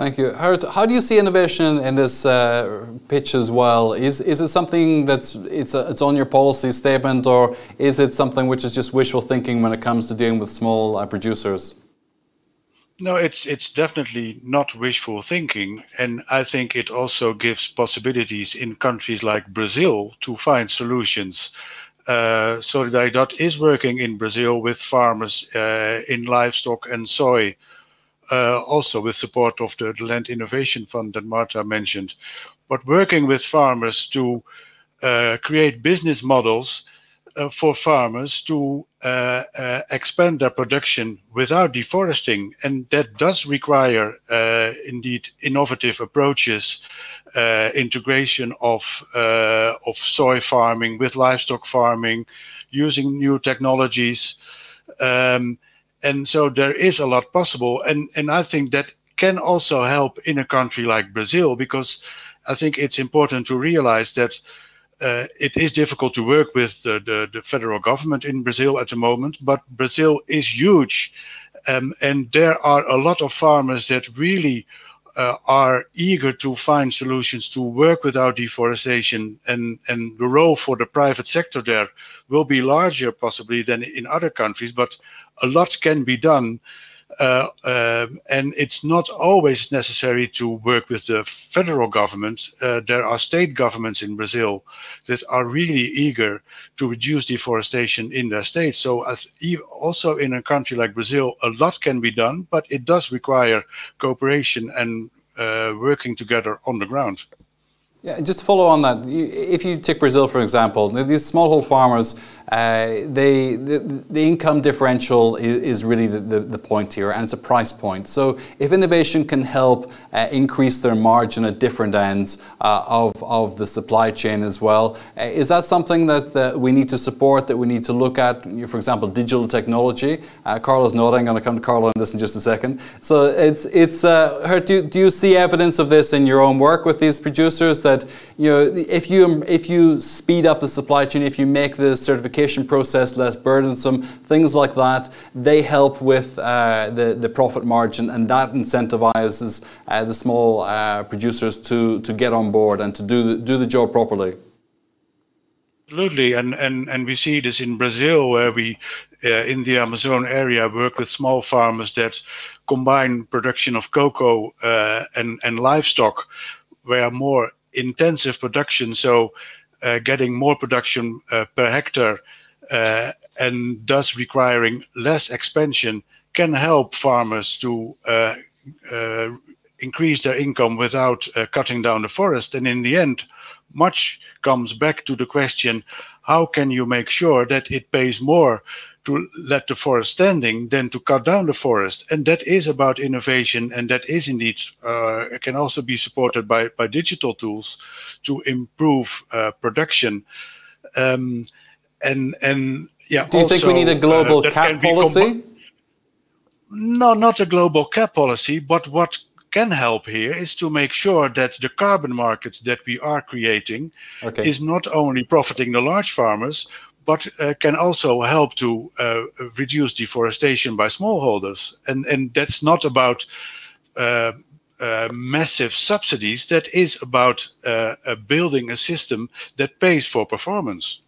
Thank you. Gert, how do you see innovation in this uh, pitch as well? Is, is it something that's it's, a, it's on your policy statement or is it something which is just wishful thinking when it comes to dealing with small uh, producers?
No, it's it's definitely not wishful thinking, and I think it also gives possibilities in countries like Brazil to find solutions. Uh, Solidaridad is working in Brazil with farmers uh, in livestock and soy uh, also with support of the, the, Land Innovation Fund that Marta mentioned, but working with farmers to uh, create business models uh, for farmers to uh, uh, expand their production without deforesting. And that does require, uh, indeed, innovative approaches, integration of, of soy farming with livestock farming, using new technologies. Um, and so there is a lot possible and and i think that can also help in a country like brazil because i think it's important to realize that uh, it is difficult to work with the, the, the, federal government in Brazil at the moment, but Brazil is huge. Um, and there are a lot of farmers that really uh, are eager to find solutions to work without deforestation. And, and the role for the private sector there will be larger, possibly, than in other countries. But a lot can be done. Uh, um, and it's not always necessary to work with the federal government. Uh, there are state governments in Brazil that are really eager to reduce deforestation in their states. So, also in a country like Brazil, a lot can be done, but it does require cooperation and uh, working together on the ground.
Yeah, just to follow on that, if you take Brazil for example, these smallhold farmers uh, they, the, the, income differential is, is really the, the, the, point here, and it's a price point. So, if innovation can help uh, increase their margin at different ends uh, of, of the supply chain as well, uh, is that something that, that we need to support, that we need to look at? For example, digital technology. Uh, Carla's nodding, I'm going to come to Carla on this in just a second. So, it's, it's uh, do, do you see evidence of this in your own work with these producers that you know, if, you, if you speed up the supply chain, if you make the certification application process less burdensome, things like that. They help with uh, the, the profit margin, and that incentivizes uh, the small uh, producers to, to get on board and to do the, do the job properly.
Absolutely, and, and, and we see this in Brazil, where we uh, in the Amazon area work with small farmers that combine production of cocoa uh, and, and livestock, where more intensive production. So getting more production uh, per hectare uh, and thus requiring less expansion can help farmers to increase their income without cutting down the forest. And in the end, much comes back to the question how can you make sure that it pays more to let the forest standing than to cut down the forest. And that is about innovation, and that is indeed uh, can also be supported by by digital tools to improve uh, production. Um, and and yeah,
do you also, think we need a global uh, cap policy?
No, not a global cap policy, but what can help here is to make sure that the carbon markets that we are creating okay. is not only profiting the large farmers but uh, can also help to uh, reduce deforestation by smallholders. And, and that's not about uh, uh massive subsidies, that is about uh, building a system that pays for performance.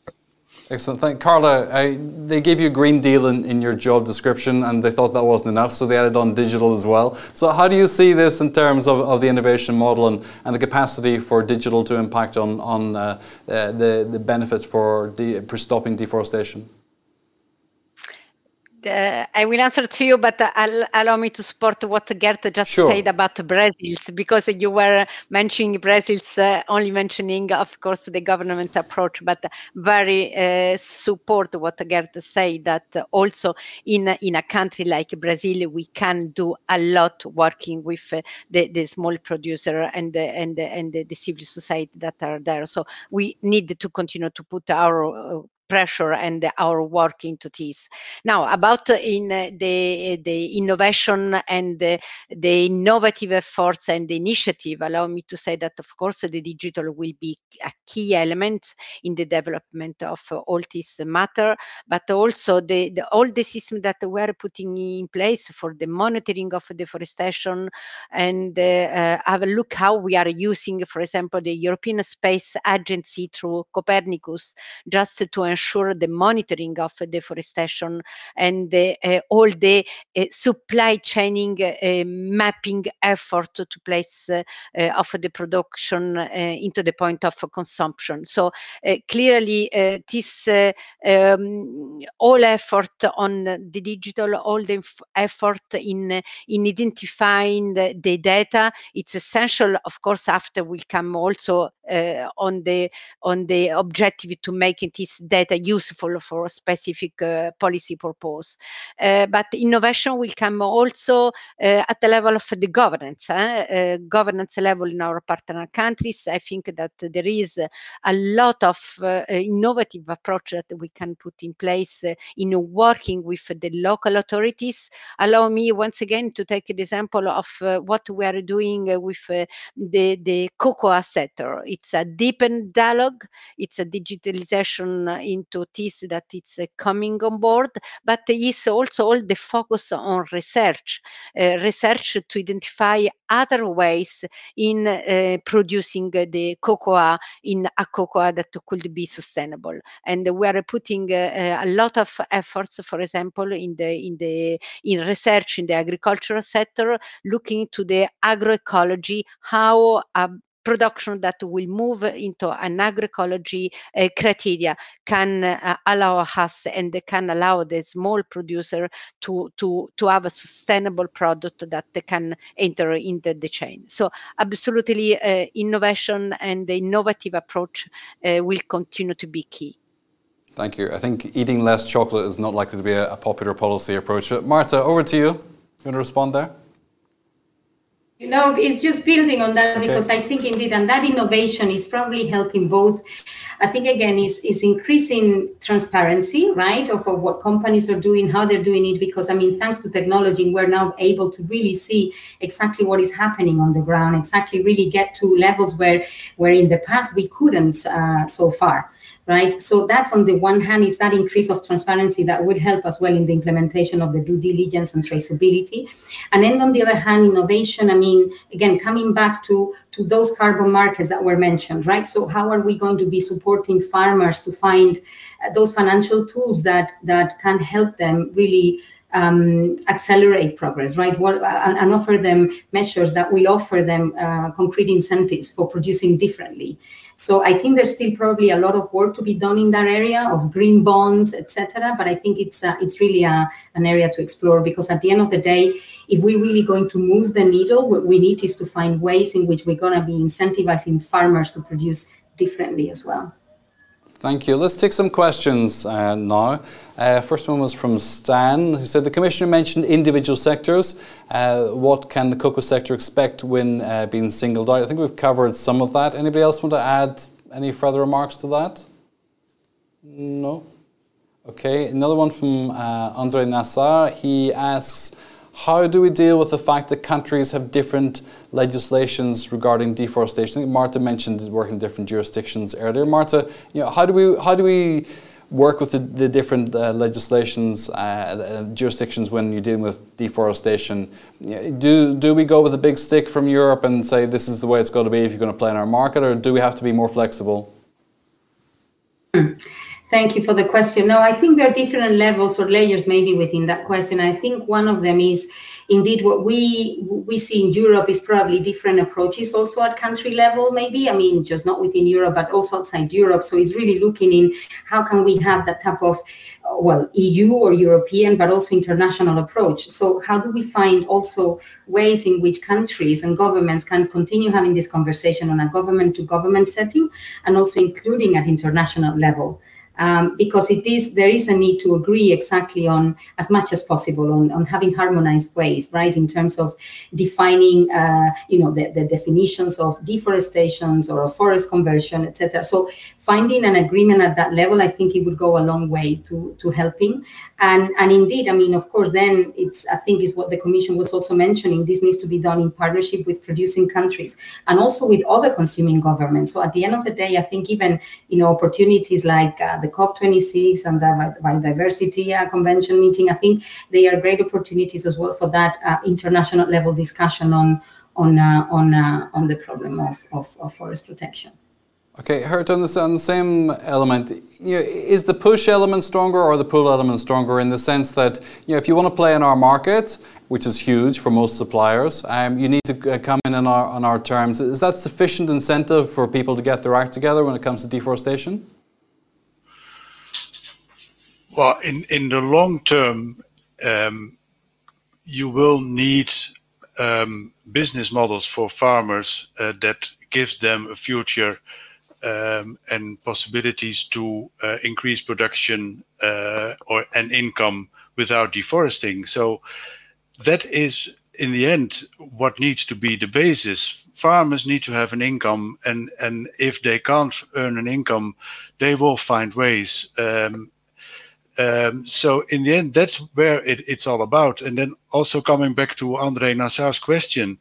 Excellent. Thank Carla. I, they gave you a green deal in, in your job description and they thought that wasn't enough, so they added on digital as well. So, how do you see this in terms of, of the innovation model and, and the capacity for digital to impact on, on uh, uh, the, the benefits for, de- for stopping deforestation?
Uh, I will answer to you, but uh, allow me to support what Gert just sure. said about Brazil's, because you were mentioning Brazil's, uh, only mentioning, of course, the government approach, but very uh, support what Gert said that also in in a country like Brazil, we can do a lot working with uh, the, the small producer and the, and the, and the, the civil society that are there. So we need to continue to put our uh, pressure and our work into this. Now, about uh, in uh, the uh, the innovation and the, the innovative efforts and the initiative, allow me to say that, of course, the digital will be a key element in the development of all this matter, but also the, the all the system that we're putting in place for the monitoring of deforestation and uh, have a look how we are using, for example, the European Space Agency through Copernicus, just to ensure the monitoring of deforestation and the, uh, all the uh, supply chaining uh, mapping effort to place of the production into the point of consumption. So clearly, this um, all effort on the digital, all the effort in in identifying the, the data, it's essential. Of course, after will come also uh, on the on the objective to making this data useful for a specific uh, policy purpose. Uh, but innovation will come also at the level of the governance, eh? governance level in our partner countries. I think that there is a lot of innovative approach that we can put in place in working with the local authorities. Allow me once again to take an example of what we are doing with the, the cocoa sector. It's a deepened dialogue. It's a digitalization into this that it's uh, coming on board, but it's also all the focus on research, uh, research to identify other ways in uh, producing the cocoa in a cocoa that could be sustainable. And we are putting a lot of efforts, for example, in the in the in research in the agricultural sector, looking to the agroecology, how a production that will move into an agroecology uh, criteria can uh, allow us and can allow the small producer to to to have a sustainable product that they can enter into the chain so absolutely uh, innovation and the innovative approach will continue to be key
Thank you. I think eating less chocolate is not likely to be a, a popular policy approach. But Marta, over to you. You want to respond there?
You know, it's just building on that okay. because I think indeed, and that innovation is probably helping both. I think again is is increasing transparency, right, of, of what companies are doing, how they're doing it. Because I mean, thanks to technology, we're now able to really see exactly what is happening on the ground, exactly really get to levels where where in the past we couldn't uh, so far right? So that's on the one hand is that increase of transparency that would help as well in the implementation of the due diligence and traceability. And then on the other hand, innovation, I mean, again, coming back to, to those carbon markets that were mentioned, right? So how are we going to be supporting farmers to find uh, those financial tools that, that can help them really um, accelerate progress, right? What, uh, and offer them measures that will offer them uh, concrete incentives for producing differently. So I think there's still probably a lot of work to be done in that area of green bonds, etc. But I think it's uh, it's really a, uh, an area to explore because at the end of the day, if we're really going to move the needle, what we need is to find ways in which we're going to be incentivizing farmers to produce differently as well.
Thank you. Let's take some questions uh, now. Uh, first one was from Stan, who said the Commissioner mentioned individual sectors. Uh, what can the cocoa sector expect when uh, being singled out? I think we've covered some of that. Anybody else want to add any further remarks to that? No? Okay, another one from uh, Andre Nassar. He asks, how do we deal with the fact that countries have different legislations regarding deforestation? I think Marta mentioned working in different jurisdictions earlier. Marta, you know, how do we how do we work with the, the different uh, legislations, uh, uh, jurisdictions when you're dealing with deforestation? Do do we go with a big stick from Europe and say this is the way it's going to be if you're going to play in our market, or do we have to be more flexible?
Thank you for the question. No, I think there are different levels or layers maybe within that question. I think one of them is indeed what we we see in Europe is probably different approaches also at country level maybe. I mean, just not within Europe but also outside Europe. So it's really looking in how can we have that type of well EU or European but also international approach. So how do we find also ways in which countries and governments can continue having this conversation on a government to government setting and also including at international level um, because it is there is a need to agree exactly on as much as possible on, on having harmonized ways right? In terms of defining uh, you know the, the definitions of deforestation or of forest conversion etc so finding an agreement at that level, I think it would go a long way to to helping. And and indeed, I mean, of course, then it's I think is what the Commission was also mentioning. This needs to be done in partnership with producing countries and also with other consuming governments. So at the end of the day, I think even you know opportunities like uh, the COP26 and the biodiversity uh, convention meeting, I think they are great opportunities as well for that uh, international level discussion on on uh, on uh, on the problem of, of, of forest protection.
Okay, Geert, on the, same element, you know, is the push element stronger or the pull element stronger in the sense that you know, if you want to play in our market, which is huge for most suppliers, um, you need to uh, come in on our, on our terms. Is that sufficient incentive for people to get their act together when it comes to deforestation?
Well, in, in the long term, um, you will need um, business models for farmers uh, that gives them a future um, and possibilities to uh, increase production uh, or and income without deforesting. So that is in the end what needs to be the basis. Farmers need to have an income, and and if they can't earn an income, they will find ways. Um, um, so in the end, that's where it, it's all about. And then also coming back to Andre Nassar's question,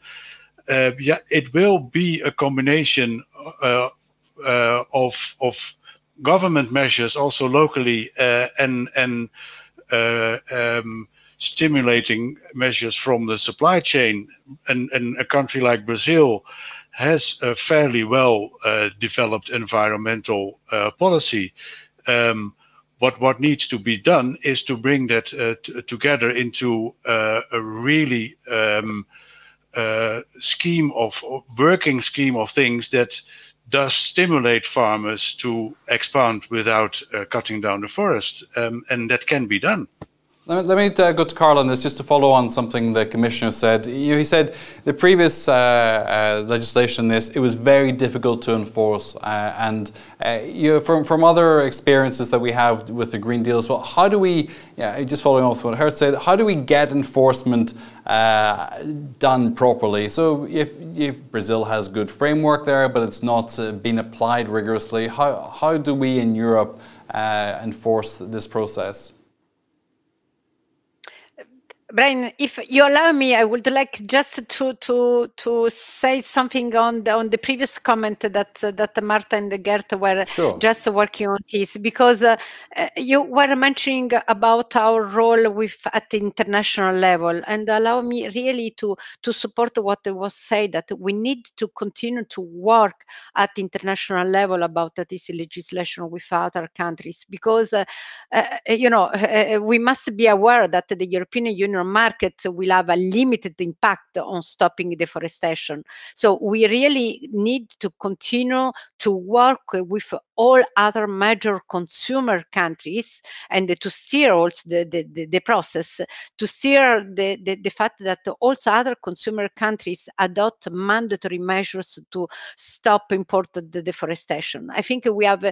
uh, yeah, it will be a combination of of government measures, also locally, uh, and and uh, um, stimulating measures from the supply chain. And, and a country like Brazil has a fairly well uh, developed environmental policy. Um, what what needs to be done is to bring that uh, together into uh, a really um, uh, scheme of, of, working scheme of things that does stimulate farmers to expand without uh, cutting down the forest, um, and that can be done.
Let me, let me uh, go to Carl on this just to follow on something the commissioner said. He said the previous uh, uh, legislation, this it was very difficult to enforce, uh, and uh, you from from other experiences that we have with the Green Deal as well. How do we, yeah, just following off what Gert said, how do we get enforcement uh, done properly? So if if Brazil has good framework there, but it's not being applied rigorously, how how do we in Europe enforce this process?
Brian, if you allow me, I would like just to to to say something on the on the previous comment that uh, that Marta and Gert were sure. just working on this because uh, uh, you were mentioning about our role with at the international level, and allow me really to to support what was said that we need to continue to work at international level about this legislation with other countries because uh, uh you know we must be aware that the European Union market will have a limited impact on stopping deforestation. So we really need to continue to work with all other major consumer countries and to steer also the, the, the process, to steer the, the, the fact that also other consumer countries adopt mandatory measures to stop imported deforestation. I think we have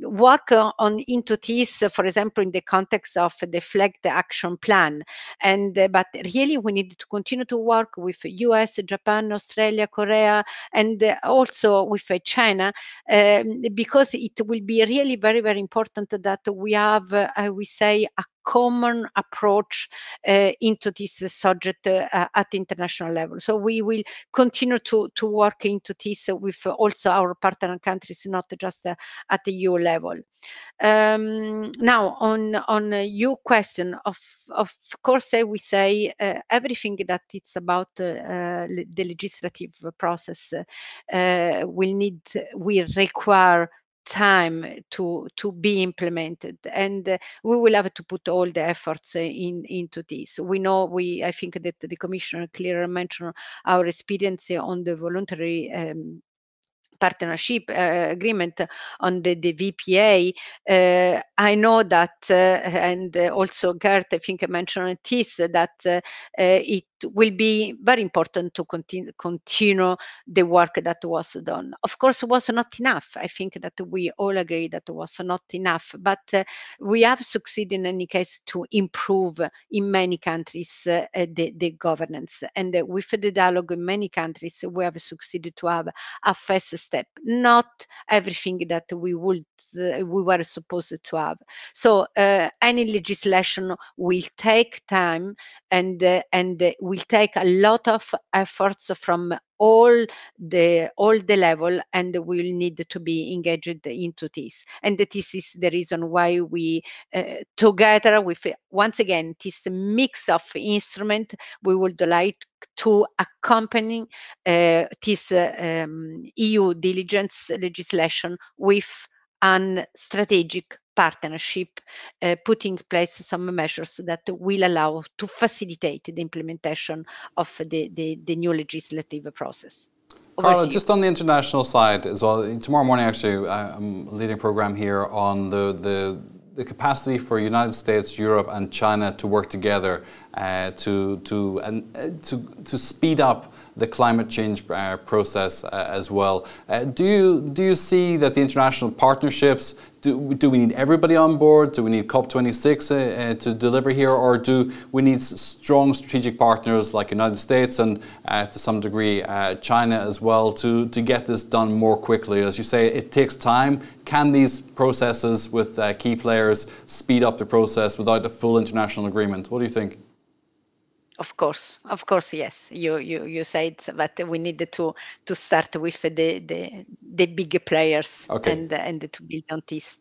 work on into this, for example, in the context of the FLEGT action plan. And and but really we need to continue to work with us japan australia korea and also with china um, because it will be really very very important that we have uh, we say a common approach uh, into this subject uh, at international level. So we will continue to, to work into this with also our partner countries, not just uh, at the EU level. Um, now, on on your question, of of course, will say everything that it's about the legislative process will need will require time to to be implemented. And uh, we will have to put all the efforts uh, in into this. We know we i think that the commissioner clearly mentioned our experience on the voluntary um, partnership uh, agreement on the, the VPA, uh, I know that, uh, and also Gert, I think I mentioned this, that uh, uh, it will be very important to continue continue the work that was done. Of course, it was not enough. I think that we all agree that it was not enough, but uh, we have succeeded in any case to improve in many countries uh, the, the governance. And uh, with the dialogue in many countries, we have succeeded to have a first step, not everything that we would uh, we were supposed to have. So uh, any legislation will take time and uh, and will take a lot of efforts from all the all the level and will need to be engaged into this. And this is the reason why we uh, together with once again this mix of instrument we would like to accompany uh, this uh, um, eu diligence legislation with an strategic partnership, uh, putting in place some measures that will allow to facilitate the implementation of the, the, the new legislative process.
Over Carla, just on the international side as well, tomorrow morning actually I'm leading a program here on the, the, the capacity for United States, Europe and China to work together uh, to, to, and, uh, to, to speed up the climate change uh, process uh, as well. Uh, do, you, do you see that the international partnerships, do, do we need everybody on board? Do we need COP26 uh, uh, to deliver here? Or do we need strong strategic partners like United States and to some degree China as well to, to get this done more quickly? As you say, it takes time. Can these processes with key players speed up the process without a full international agreement? What do you think?
Of course, of course, yes. You you you said that we needed to to start with the the the big players okay. and and to build on this.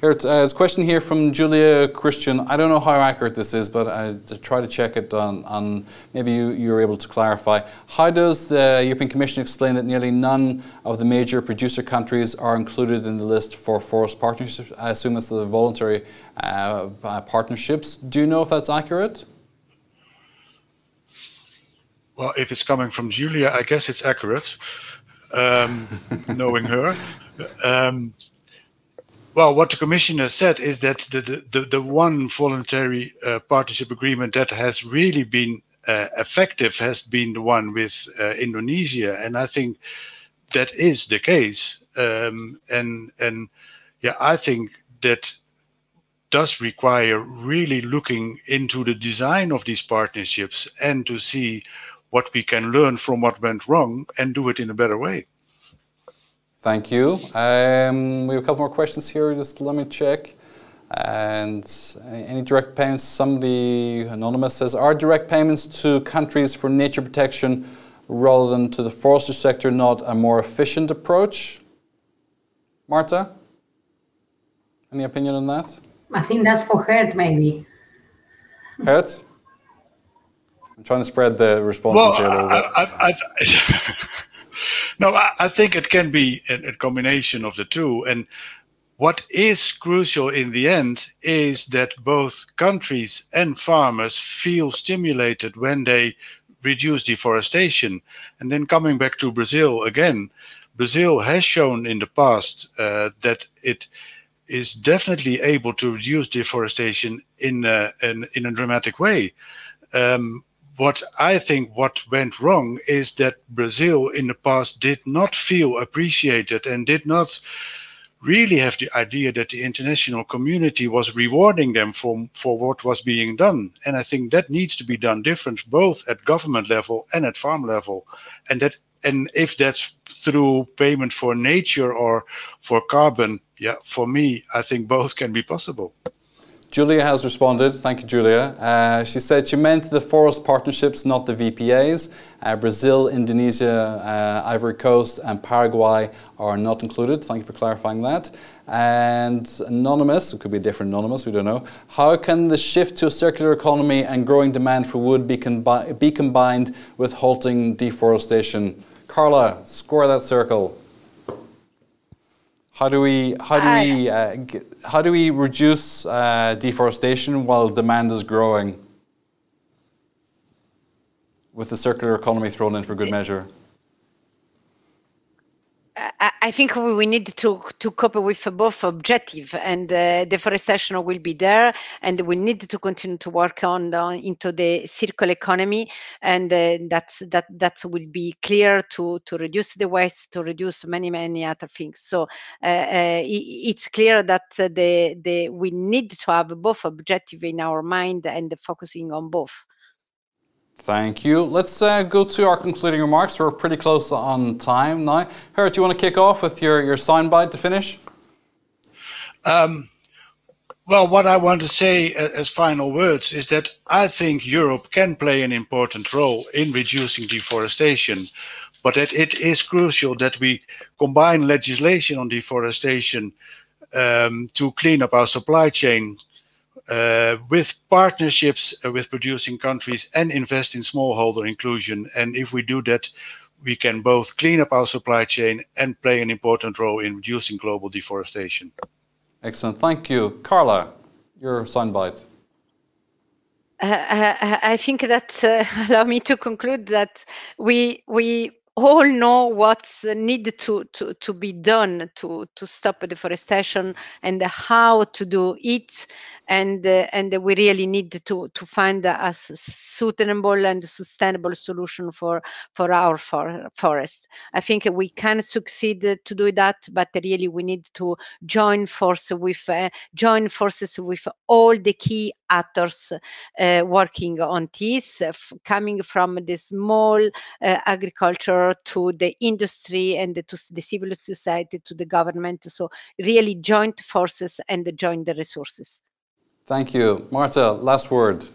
Here, it's, uh, a question here from Julia Christian. I don't know how accurate this is, but I try to check it on, on maybe you, you're able to clarify. How does the European Commission explain that nearly none of the major producer countries are included in the list for forest partnerships? I assume it's the voluntary uh, uh partnerships. Do you know if that's accurate?
Well, if it's coming from Julia, I guess it's accurate, um, knowing her. Um, well, what the commissioner said is that the, the, the one voluntary uh, partnership agreement that has really been uh, effective has been the one with uh, Indonesia. And I think that is the case. Um, and, and yeah, I think that does require really looking into the design of these partnerships and to see what we can learn from what went wrong and do it in a better way.
Thank you. Um, we have a couple more questions here. Just let me check. And any direct payments? Somebody anonymous says, are direct payments to countries for nature protection rather than to the forestry sector not a more efficient approach? Marta, any opinion on that?
I think that's for Gert, maybe.
Gert? I'm trying to spread the responses well, here a little bit. I, I,
no, I, think it can be a, a combination of the two. And what is crucial in the end is that both countries and farmers feel stimulated when they reduce deforestation. And then coming back to Brazil again, Brazil has shown in the past uh, that it is definitely able to reduce deforestation in a, in, in a dramatic way. Um, what I think what went wrong is that Brazil in the past did not feel appreciated and did not really have the idea that the international community was rewarding them for, for what was being done. And I think that needs to be done different, both at government level and at farm level. And that and if that's through payment for nature or for carbon, yeah, for me, I think both can be possible.
Julia has responded. Thank you, Julia. Uh, she said she meant the forest partnerships, not the VPAs. Uh, Brazil, Indonesia, uh, Ivory Coast, and Paraguay are not included. Thank you for clarifying that. And anonymous, it could be a different anonymous, we don't know. How can the shift to a circular economy and growing demand for wood be, combi- be combined with halting deforestation? Carla, square that circle. How do we how do we uh, how do we reduce uh, deforestation while demand is growing? With the circular economy thrown in for good measure.
I think we need to to cope with both objective and uh, deforestation will be there, and we need to continue to work on into the circular economy, and uh, that's that that will be clear to to reduce the waste, to reduce many many other things. So uh, uh it's clear that uh, the the we need to have both objective in our mind and focusing on both.
Thank you. Let's uh, go to our concluding remarks. We're pretty close on time now. Gert, you want to kick off with your, your soundbite to finish?
Um, well, what I want to say as final words is that I think Europe can play an important role in reducing deforestation, but that it is crucial that we combine legislation on deforestation um, to clean up our supply chain uh, with partnerships uh, with producing countries and invest in smallholder inclusion. And if we do that, we can both clean up our supply chain and play an important role in reducing global deforestation.
Excellent. Thank you. Carla, your soundbite.
Uh, uh I think that uh, allow me to conclude that we we all know what's needed to, to, to be done to, to stop deforestation and how to do it and uh, and we really need to to find a suitable and sustainable solution for for our for, forest. I think we can succeed to do that, but really we need to join forces with uh, join forces with all the key actors uh, working on this, coming from the small uh, agriculture to the industry and to the civil society to the government. So really joint forces and join the resources.
Thank you. Marta, last word.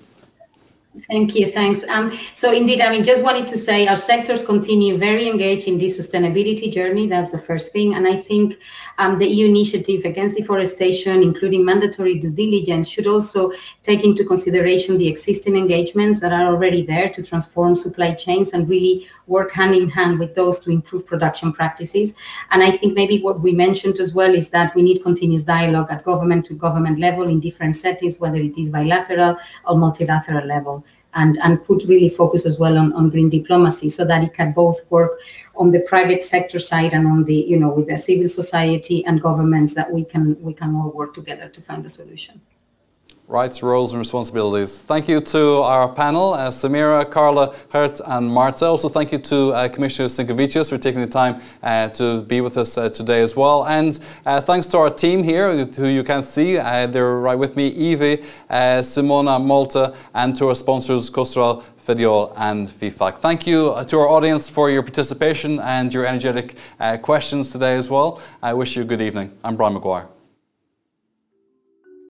Thank you. Thanks. Um, so indeed, I mean, just wanted to say our sectors continue very engaged in this sustainability journey. That's the first thing. And I think um, the EU initiative against deforestation, including mandatory due diligence, should also take into consideration the existing engagements that are already there to transform supply chains and really work hand in hand with those to improve production practices. And I think maybe what we mentioned as well is that we need continuous dialogue at government to government level in different settings, whether it is bilateral or multilateral level and, and put really focus as well on, on green diplomacy so that it can both work on the private sector side and on the, you know, with the civil society and governments that we can we can all work together to find a solution
rights, roles, and responsibilities. Thank you to our panel, uh, Samira, Carla, Gert, and Marta. Also, thank you to uh, Commissioner Sinkevicius for taking the time uh, to be with us uh, today as well. And uh, thanks to our team here, who you can see. Uh, they're right with me, Evie, Simona, Malta, and to our sponsors, COCERAL, FEDIOL, and FEFAC. Thank you to our audience for your participation and your energetic questions today as well. I wish you a good evening. I'm Brian McGuire.